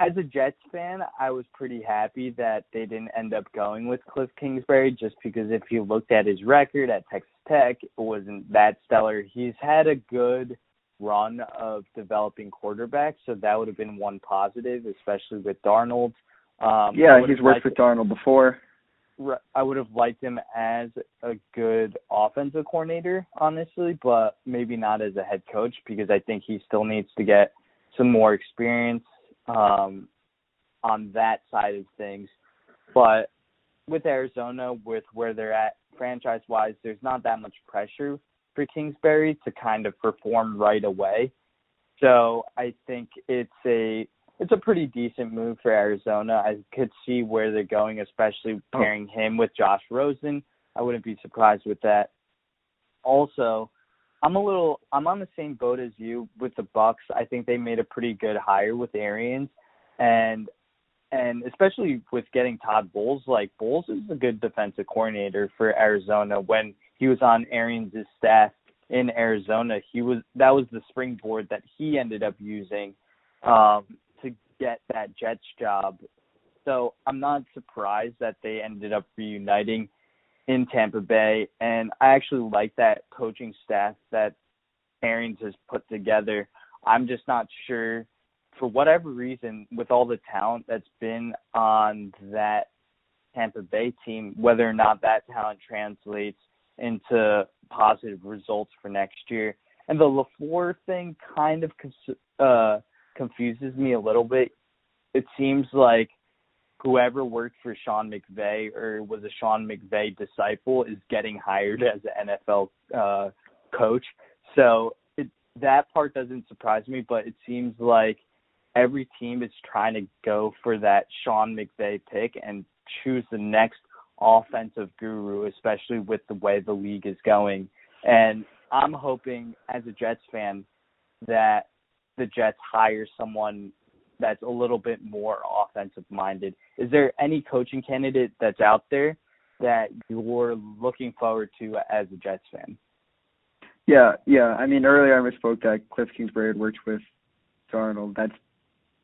as a Jets fan, I was pretty happy that they didn't end up going with Cliff Kingsbury just because if you looked at his record at Texas Tech, it wasn't that stellar. He's had a good run of developing quarterbacks, so that would have been one positive, especially with Darnold. Um, yeah, he's worked with Darnold before. I would have liked him as a good offensive coordinator, honestly, but maybe not as a head coach because I think he still needs to get some more experience um, on that side of things. But with Arizona, with where they're at franchise wise, there's not that much pressure for Kingsbury to kind of perform right away. So I think it's a it's a pretty decent move for Arizona. I could see where they're going, especially pairing him with Josh Rosen. I wouldn't be surprised with that. Also, I'm a little I'm on the same boat as you with the Bucs. I think they made a pretty good hire with Arians and and especially with getting Todd Bowles, like Bowles is a good defensive coordinator for Arizona. When he was on Arians' staff in Arizona, he was that was the springboard that he ended up using um, to get that Jets job. So I'm not surprised that they ended up reuniting in Tampa Bay, and I actually like that coaching staff that Arians has put together. I'm just not sure, for whatever reason, with all the talent that's been on that Tampa Bay team, whether or not that talent translates into positive results for next year. And the LaFleur thing kind of uh, confuses me a little bit. It seems like whoever worked for Sean McVay or was a Sean McVay disciple is getting hired as an NFL uh, coach. So it, that part doesn't surprise me, but it seems like every team is trying to go for that Sean McVay pick and choose the next offensive guru, especially with the way the league is going. And I'm hoping, as a Jets fan, that the Jets hire someone that's a little bit more offensive minded. Is there any coaching candidate that's out there that you're looking forward to as a Jets fan? Yeah, yeah. I mean, earlier I misspoke that Cliff Kingsbury had worked with Darnold. That's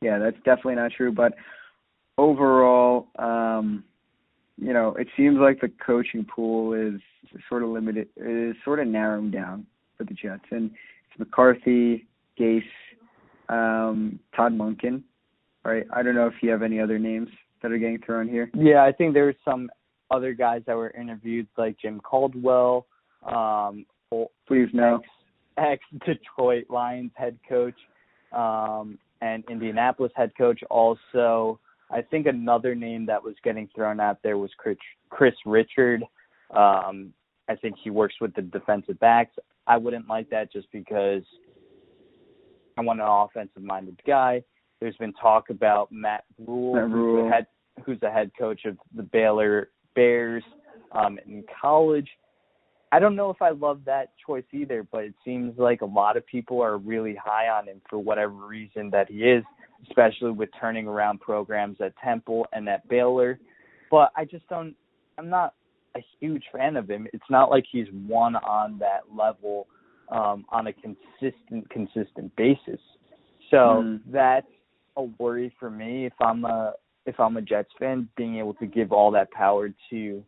yeah, that's definitely not true. But overall, um, you know, it seems like the coaching pool is sort of limited, is sort of narrowing down for the Jets, and it's McCarthy, Gase, um, Todd Monken, right? I don't know if you have any other names that are getting thrown here. Yeah, I think there's some other guys that were interviewed, like Jim Caldwell, um, please no, ex Detroit Lions head coach, um, and Indianapolis head coach. Also, I think another name that was getting thrown out there was Kris, Kris Richard. Um, I think he works with the defensive backs. I wouldn't like that just because I want an offensive minded guy. There's been talk about Matt Rhule, Matt Rhule. Who's, the head, who's the head coach of the Baylor Bears um, in college. I don't know if I love that choice either, but it seems like a lot of people are really high on him for whatever reason that he is, especially with turning around programs at Temple and at Baylor. But I just don't. I'm not a huge fan of him. It's not like he's won on that level um, on a consistent consistent basis. So mm. that's a worry for me if I'm a if I'm a Jets fan, being able to give all that power to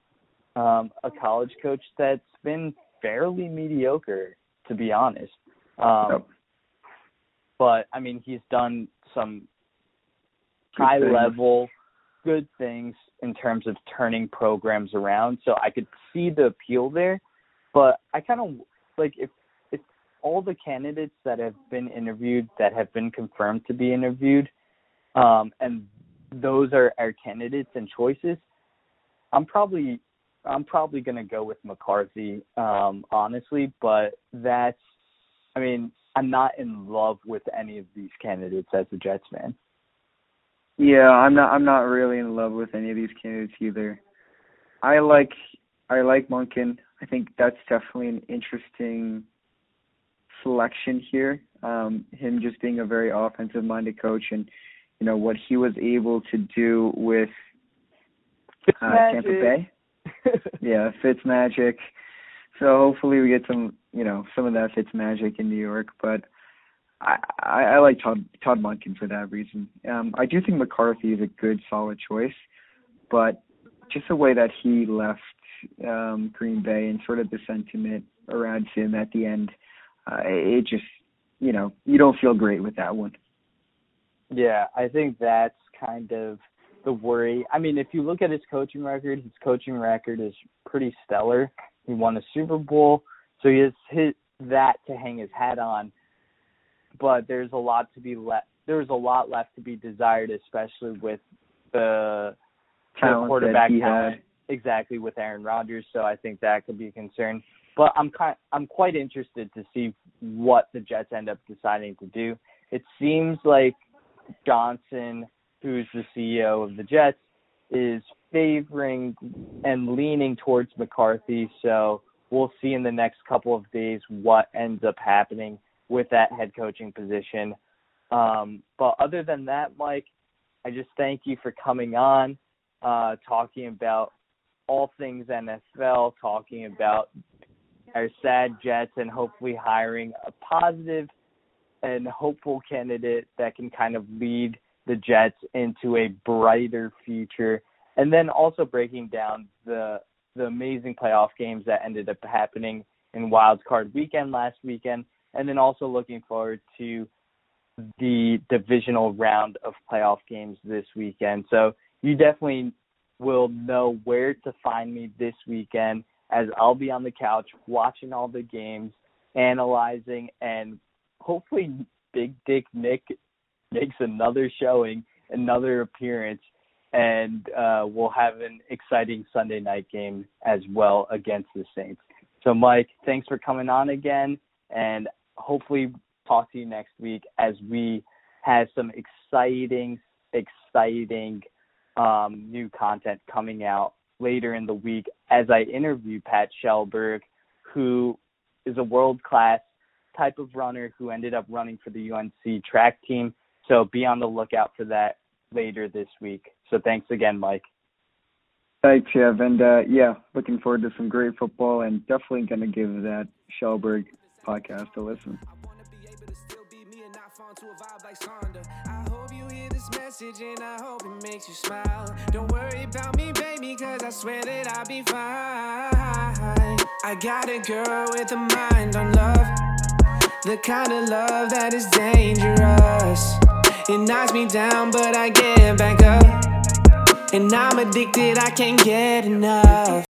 um, a college coach that's been fairly mediocre, to be honest. Um, yep. But I mean, he's done some high level good things in terms of turning programs around. So I could see the appeal there, but I kind of like if all the candidates that have been interviewed that have been confirmed to be interviewed, um, and those are our candidates and choices, I'm probably I'm probably gonna go with McCarthy, um, honestly, but that's I mean, I'm not in love with any of these candidates as a Jets fan. Yeah, I'm not. I'm not really in love with any of these candidates either. I like. I like Monken. I think that's definitely an interesting selection here. Um, him just being a very offensive-minded coach, and you know what he was able to do with uh, Tampa Bay. [LAUGHS] yeah, Fitz magic. So hopefully we get some, you know, some of that Fitz magic in New York. But I, I, I like Todd Todd Monken for that reason. Um, I do think McCarthy is a good, solid choice, but just the way that he left um, Green Bay and sort of the sentiment around him at the end, uh, it just, you know, you don't feel great with that one. Yeah, I think that's kind of the worry. I mean, if you look at his coaching record, his coaching record is pretty stellar. He won a Super Bowl, so he has hit that to hang his hat on but there's a lot to be left. There's a lot left to be desired, especially with the, quarterback talent. Exactly with Aaron Rodgers, so I think that could be a concern. But I'm kind, I'm quite interested to see what the Jets end up deciding to do. It seems like Johnson, who's the CEO of the Jets, is favoring and leaning towards McCarthy. So we'll see in the next couple of days what ends up happening with that head coaching position. Um, but other than that, Mike, I just thank you for coming on, uh, talking about all things NFL, talking about our sad Jets, and hopefully hiring a positive and hopeful candidate that can kind of lead the Jets into a brighter future. And then also breaking down the the amazing playoff games that ended up happening in Wild Card Weekend last weekend, and then also looking forward to the divisional round of playoff games this weekend. So you definitely will know where to find me this weekend as I'll be on the couch watching all the games, analyzing, and hopefully Big Dick Nick makes another showing, another appearance, and uh, we'll have an exciting Sunday night game as well against the Saints. So, Mike, thanks for coming on again, and hopefully talk to you next week as we have some exciting, exciting um, new content coming out later in the week as I interview Pat Shelberg, who is a world class type of runner who ended up running for the UNC track team. So be on the lookout for that later this week. So thanks again, Mike. Thanks, Jeff. And uh, yeah, looking forward to some great football and definitely going to give that Shelberg podcast to listen. This message and I hope it makes you smile. Don't worry about me, baby, cause I swear that I'll be fine. I got a girl with a mind on love, the kind of love that is dangerous. It knocks me down, but I get back up. And I'm addicted, I can't get enough.